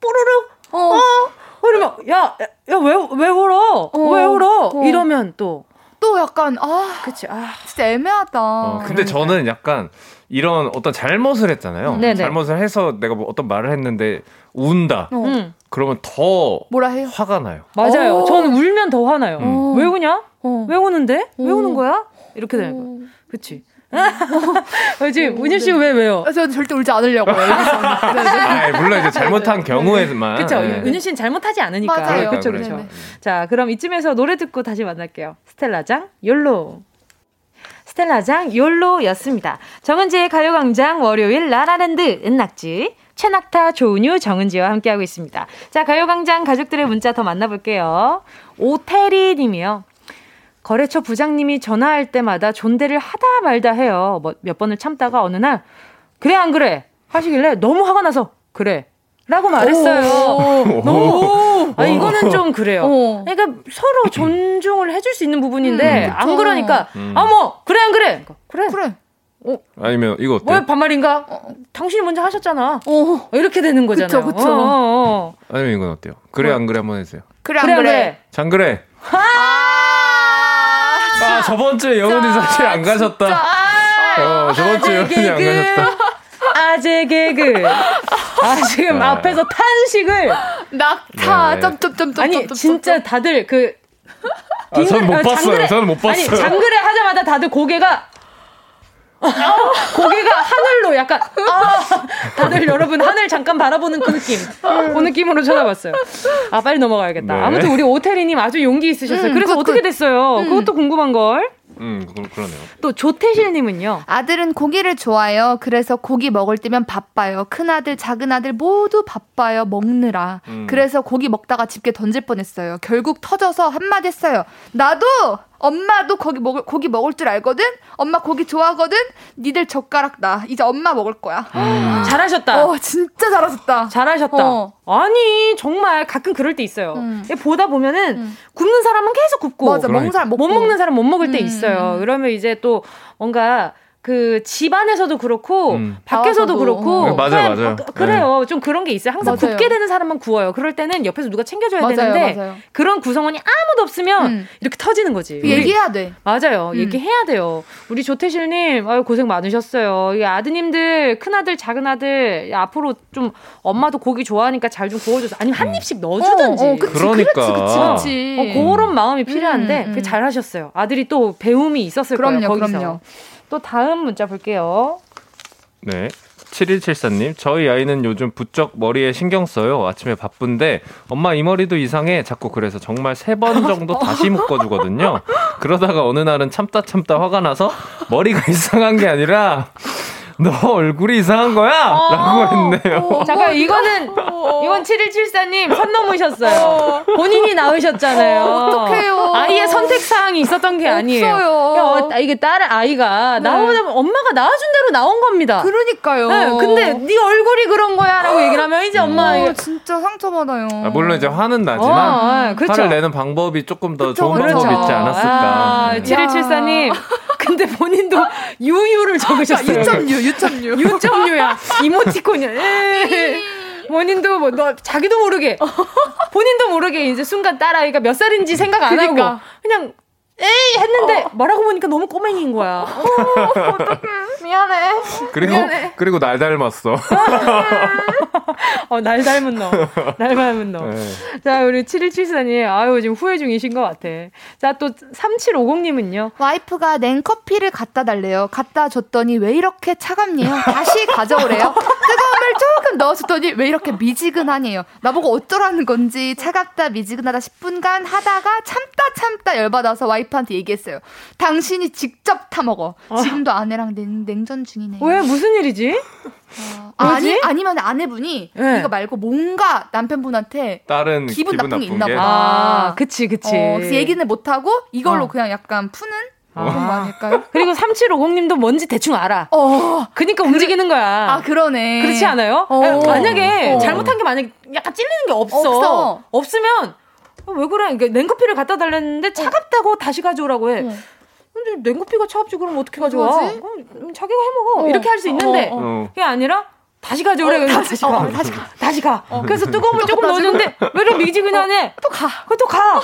뽀로로 어. 어. 그러면 야, 야, 왜, 왜 울어? 어. 왜 울어? 어. 이러면 또. 또 약간, 아. 그치, 아. 진짜 애매하다. 어, 근데 그러니까. 저는 약간 이런 어떤 잘못을 했잖아요. 음. 잘못을 해서 내가 뭐 어떤 말을 했는데 운다. 어. 음. 그러면 더 뭐라 해요? 화가 나요. 맞아요. 저는 울면 더 화나요. 음. 왜 우냐? 어. 왜 우는데? 왜 우는 거야? 이렇게 되는 거야. 그치? 지금 어, 은유 씨왜 왜요? 아, 저는 절대 울지 않으려고요. 아, 물론 이제 잘못한 경우에만. 그렇죠. 네. 은유 씨는 잘못하지 않으니까. 맞아요. 그렇죠, 그렇죠. 자, 그럼 이쯤에서 노래 듣고 다시 만날게요. 스텔라장 욜로. 스텔라장 욜로였습니다. 정은지의 가요광장 월요일 라라랜드 은낙지 최낙타 조은유 정은지와 함께하고 있습니다. 자 가요광장 가족들의 문자 더 만나볼게요. 오태리 님이요. 거래처 부장님이 전화할 때마다 존대를 하다 말다 해요. 뭐몇 번을 참다가 어느 날 그래 안 그래 하시길래 너무 화가 나서 그래 라고 말했어요. 너무. 아, 이거는 좀 그래요. 어. 그러니까 서로 존중을 해줄 수 있는 부분인데, 음, 안 그러니까, 음. 아, 뭐, 그래, 안 그래? 그래. 그래. 어? 아니면 이거 어때? 왜 반말인가? 어, 당신이 먼저 하셨잖아. 어. 이렇게 되는 거잖아요. 그쵸, 그쵸. 어, 어, 아니면 이건 어때요? 그래, 안 그래 한번 해주세요. 그래, 안 그래? 그래. 장 그래. 아, 아 저번 주에 영은이 사실 안 가셨다. 어, 저번 주에 영은이 안 가셨다. 아재 개그. 아, 지금 네. 앞에서 탄식을. 낙타, 네. 점점점점. 아니, 진짜 다들 그. 아, 저는 못 아, 봤어요. 장그래, 저는 못 봤어요. 아니, 장그래 하자마자 다들 고개가. 고개가 하늘로 약간 아 다들 여러분 하늘 잠깐 바라보는 그 느낌 그 느낌으로 쳐다봤어요. 아 빨리 넘어가야겠다. 네. 아무튼 우리 오태리님 아주 용기 있으셨어요. 음, 그래서 어떻게 됐어요? 음. 그것도 궁금한 걸. 음, 그러네요. 또 조태실님은요. 아들은 고기를 좋아해요. 그래서 고기 먹을 때면 바빠요. 큰 아들, 작은 아들 모두 바빠요. 먹느라. 음. 그래서 고기 먹다가 집게 던질 뻔했어요. 결국 터져서 한마디 했어요. 나도 엄마도 고기 먹을 고기 먹을 줄 알거든. 엄마 고기 좋아하거든. 니들 젓가락 나. 이제 엄마 먹을 거야. 음. 잘하셨다. 어, 진짜 잘하셨다. 잘하셨다. 어. 아니 정말 가끔 그럴 때 있어요. 음. 보다 보면은 음. 굽는 사람은 계속 굽고 맞아, 먹는 사람 못 먹는 사람 못 먹을 때 음. 있어요. 그러면 이제 또 뭔가 그 집안에서도 그렇고 음. 밖에서도 그렇고 네, 맞아요, 맞아요. 어, 그래요. 네. 좀 그런 게 있어요. 항상 맞아요. 굽게 되는 사람만 구워요. 그럴 때는 옆에서 누가 챙겨줘야 맞아요, 되는데 맞아요. 그런 구성원이 아무도 없으면 음. 이렇게 터지는 거지. 얘기해야 돼. 맞아요. 음. 얘기해야 돼요. 우리 조태실님 아유 고생 많으셨어요. 이 아드님들 큰 아들 작은 아들 앞으로 좀 엄마도 고기 좋아하니까 잘 좀 구워줘서 아니면 한 음. 입씩 넣어주든지. 어, 어, 그치, 그러니까. 그렇지, 그치, 그치. 어, 그런 마음이 필요한데 음, 음. 그 잘하셨어요. 아들이 또 배움이 있었을 그럼요, 거예요. 거기서. 그럼요. 또 다음 문자 볼게요. 네. 7174님, 저희 아이는 요즘 부쩍 머리에 신경 써요. 아침에 바쁜데, 엄마 이 머리도 이상해. 자꾸 그래서 정말 세 번 정도 다시 묶어주거든요. 그러다가 어느 날은 참다 참다 화가 나서 머리가 이상한 게 아니라, 너 얼굴이 이상한 거야? 어. 라고 했네요. 어. 잠깐, 이거는, 이건 7174님 선 넘으셨어요. 어. 본인이 나으셨잖아요. 어떡해요. 아이의 선택사항이 있었던 게 아니에요. 없어요. 야, 이게 딸, 아이가 네. 나오면 엄마가 낳아준 대로 나온 겁니다. 그러니까요. 네, 근데 네 얼굴이 그런 거야 라고 얘기를 하면 이제 엄마. 어, 진짜 상처받아요. 아, 물론 이제 화는 나지만 어, 그렇죠. 화를 내는 방법이 조금 더 그쵸, 좋은 그렇죠. 방법이 있지 않았을까. 아, 네. 7174님. 근데 본인도 유유를 적으셨어요. 유점유, 유점유. 유점유야. 이모티콘이야. 본인도 뭐, 너, 자기도 모르게. 본인도 모르게 이제 순간 딸아이가 몇 살인지 생각 안 그러니까. 하고. 그냥 에이 했는데 어. 말하고 보니까 너무 꼬맹이인 거야. 어, 어떡해. 미안해. 그리고 미안해. 그리고 날 닮았어. 어, 날 닮은 너. 날 닮은 너. 네. 자, 우리 7174님. 아유, 지금 후회 중이신 것 같아. 자, 또 3750님은요. 와이프가 냉커피를 갖다 달래요. 갖다 줬더니 왜 이렇게 차갑네요. 다시 가져오래요. 뜨거움을 조금 넣어줬더니 왜 이렇게 미지근하네요. 나보고 어쩌라는 건지 차갑다 미지근하다 10분간 하다가 참다 참다 열받아서 와이프 와이프한테 얘기했어요. 당신이 직접 타 먹어. 아. 지금도 아내랑 냉, 냉전 중이네. 왜 무슨 일이지? 어, 아니 아니면 아내분이 네. 이거 말고 뭔가 남편분한테 다른 기분, 기분 나쁜 게 있나 보다. 아, 그치 그치. 어, 그래서 얘기는 못 하고 이걸로 어. 그냥 약간 푸는 아. 그런 거 아닐까요? 그리고 3750님도 뭔지 대충 알아. 어. 그니까 움직이는 거야. 아, 그러네. 그렇지 않아요? 어. 만약에 어. 잘못한 게 만약에 약간 찔리는 게 없어. 없어. 없으면 어, 왜 그래? 그러니까 냉커피를 갖다 달랬는데 어. 차갑다고 어. 다시 가져오라고 해. 어. 근데 냉커피가 차갑지 그럼 어떻게 가져와? 어, 자기가 해 먹어. 이렇게 할 수 있는데 그게 아니라 다시 가져오래. 어, 다시, 다시, 가. 어, 다시 가. 다시 가. 어. 그래서 뜨거운 물 조금 넣어줬는데 왜 이렇게 미지근하네? 또 가. 그또 가.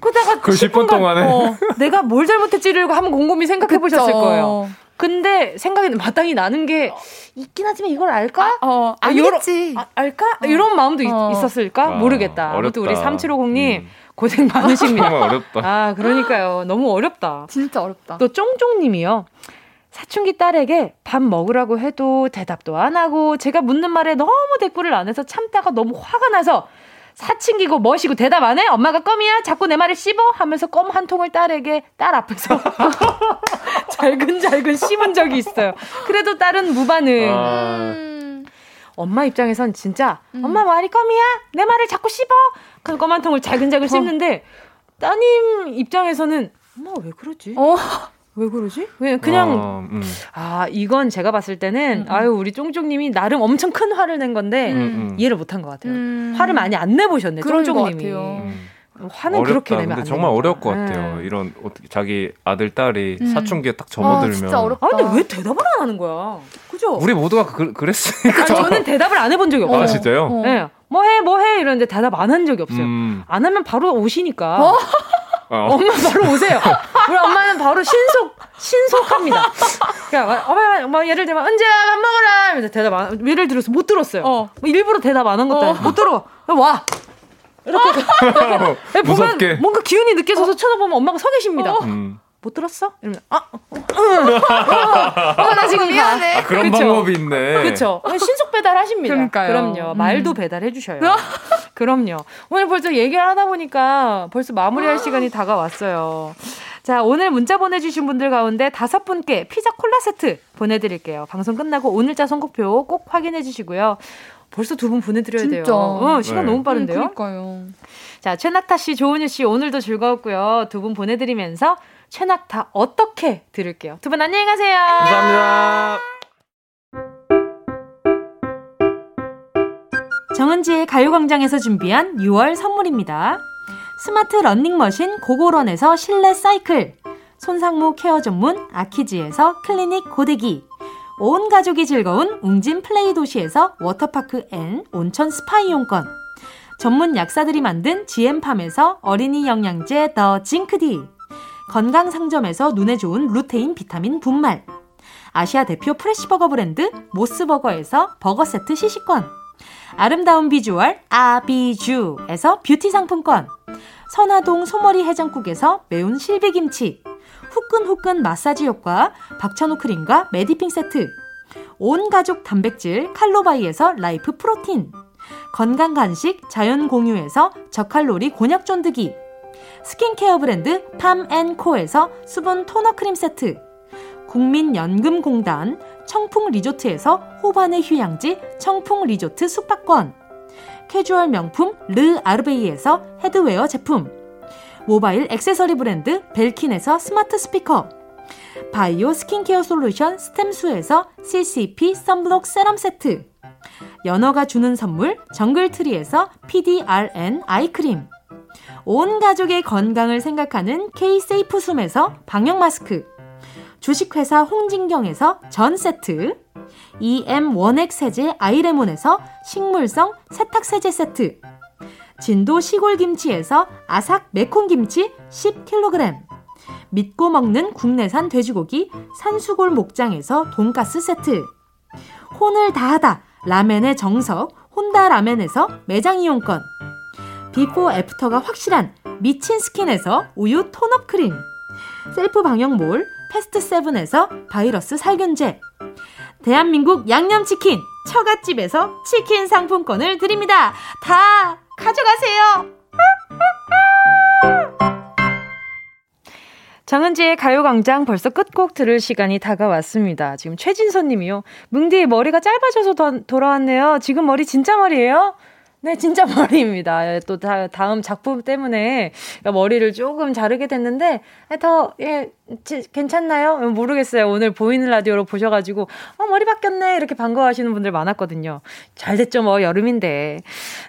그러다가 그 10분 동안에 어, 내가 뭘 잘못했지를 한번 곰곰이 생각해 보셨을 거예요. 근데 생각이 마땅히 나는 게 있긴 하지만 이걸 알까? 아, 어, 아, 알겠지. 아, 알까? 어. 이런 마음도 어. 있었을까? 아, 모르겠다. 아무튼 우리 3750님 음. 고생 많으십니다. 정말 어렵다. 아, 그러니까요. 너무 어렵다. 진짜 어렵다. 또 쫑쫑님이요. 사춘기 딸에게 밥 먹으라고 해도 대답도 안 하고 제가 묻는 말에 너무 대꾸를 안 해서 참다가 너무 화가 나서 사춘기고 멋이고 대답 안 해? 엄마가 껌이야? 자꾸 내 말을 씹어? 하면서 껌 한 통을 딸에게 딸 앞에서 잘근잘근 씹은 적이 있어요. 그래도 딸은 무반응. 아... 엄마 입장에선 진짜 음. 엄마 말이 껌이야? 내 말을 자꾸 씹어? 그 껌 한 통을 잘근잘근 어. 씹는데 따님 입장에서는 엄마 왜 그러지? 어. 왜 그러지? 왜 그냥 어, 음. 아 이건 제가 봤을 때는 음, 음. 아유 우리 쫑쫑님이 나름 엄청 큰 화를 낸 건데 음, 음. 이해를 못한 것 같아요. 음. 화를 많이 안 내보셨네 쫑쫑님이. 화는 어렵다. 그렇게 내면 근데 정말 어려울 것 같아요. 네. 이런 어떻게 자기 아들 딸이 사춘기에 딱 접어들면. 아, 진짜 어렵다. 아 근데 왜 대답을 안 하는 거야? 그죠? 우리 모두가 그, 그랬으니까. 아니, 저는 대답을 안 해본 적이 없어요. 아 진짜요? 어. 네. 뭐 해, 뭐 해, 이러는데 대답 안 한 적이 없어요. 안 하면 바로 오시니까. 어? 어. 엄마 바로 오세요. 우리 엄마는 바로 신속 신속합니다. 그러니까 엄마 뭐 예를 들면 언제 밥 먹어라 이러면서 대답 안 예를 들어서 못 들었어요. 어. 뭐 일부러 대답 안 한 것도 어. 못 들어. 와. 이렇게, 이렇게 보면 뭔가 기운이 느껴져서 쳐다보면 엄마가 서 계십니다. 어. 음. 못 들었어? 이러면 아, 어, 어, 어, 나 지금 미안해. 아, 그런 그쵸? 방법이 있네. 그렇죠. 신속 배달하십니다. 그러니까요. 그럼요. 음. 말도 배달해 주셔요. 그럼요. 오늘 벌써 얘기를 하다 보니까 벌써 마무리할 시간이 다가왔어요. 자, 오늘 문자 보내주신 분들 가운데 다섯 분께 피자 콜라 세트 보내드릴게요. 방송 끝나고 오늘자 선곡표 꼭 확인해 주시고요. 벌써 두 분 보내드려야 진짜. 돼요. 어, 시간 네. 너무 빠른데요? 음, 그러니까요. 자, 최낙타 씨, 조은유 씨, 오늘도 즐거웠고요. 두 분 보내드리면서 최낙타 어떻게 들을게요. 두 분 안녕히 가세요. 감사합니다. 정은지의 가요광장에서 준비한 6월 선물입니다. 스마트 러닝머신 고고런에서 실내 사이클, 손상모 케어 전문 아키즈에서 클리닉 고데기, 온 가족이 즐거운 웅진 플레이 도시에서 워터파크 and 온천 스파 이용권, 전문 약사들이 만든 GM팜에서 어린이 영양제 더 징크디, 건강 상점에서 눈에 좋은 루테인 비타민 분말. 아시아 대표 fresh버거 브랜드 모스버거에서 버거 세트 시식권. 아름다운 비주얼 아비주에서 뷰티 상품권. 선화동 소머리 해장국에서 매운 실비김치. 후끈후끈 마사지 효과 박찬호 크림과 메디핑 세트. 온 가족 단백질 칼로바이에서 라이프 프로틴. 건강 간식 자연 공유에서 저칼로리 곤약 쫀득이. 스킨케어 브랜드 팜앤코에서 수분 토너 크림 세트. 국민연금공단 청풍 리조트에서 호반의 휴양지 청풍 리조트 숙박권. 캐주얼 명품 르 아르베이에서 headwear 제품. 모바일 액세서리 브랜드 벨킨에서 스마트 스피커. 바이오 스킨케어 솔루션 스템수에서 CCP sunblock 세럼 세트. 연어가 주는 선물 정글트리에서 PDRN 아이크림 온 가족의 건강을 생각하는 K-세이프 숨에서 방역 마스크, 주식회사 홍진경에서 전 세트, EM 원액 세제 아이레몬에서 식물성 세탁 세제 세트, 진도 시골 김치에서 아삭 매콤 김치 10kg, 믿고 먹는 국내산 돼지고기 산수골 목장에서 돈가스 세트, 혼을 다하다 라멘의 정석 혼다 라멘에서 매장 이용권, 비포 애프터가 확실한 미친 스킨에서 우유 tone-up 크림 셀프 방역몰 패스트 세븐에서 바이러스 살균제 대한민국 양념치킨 처갓집에서 치킨 상품권을 드립니다. 다 가져가세요. 정은지의 가요광장 벌써 끝곡 들을 시간이 다가왔습니다. 지금 최진선 님이요. 뭉디 머리가 짧아져서 더, 돌아왔네요. 지금 머리 진짜 머리예요? 네, 진짜 머리입니다. 예, 또 다, 다음 작품 때문에 머리를 조금 자르게 됐는데 예, 더 예, 괜찮나요? 모르겠어요. 오늘 보이는 라디오로 보셔가지고 어 머리 바뀌었네 이렇게 반가워하시는 분들 많았거든요. 잘 됐죠, 뭐 여름인데.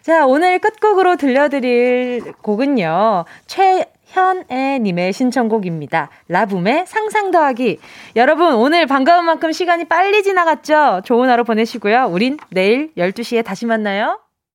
자, 오늘 끝곡으로 들려드릴 곡은요. 최 현애님의 신청곡입니다. 라붐의 상상 더하기. 여러분, 오늘 반가운 만큼 시간이 빨리 지나갔죠? 좋은 하루 보내시고요. 우린 내일 12시에 다시 만나요.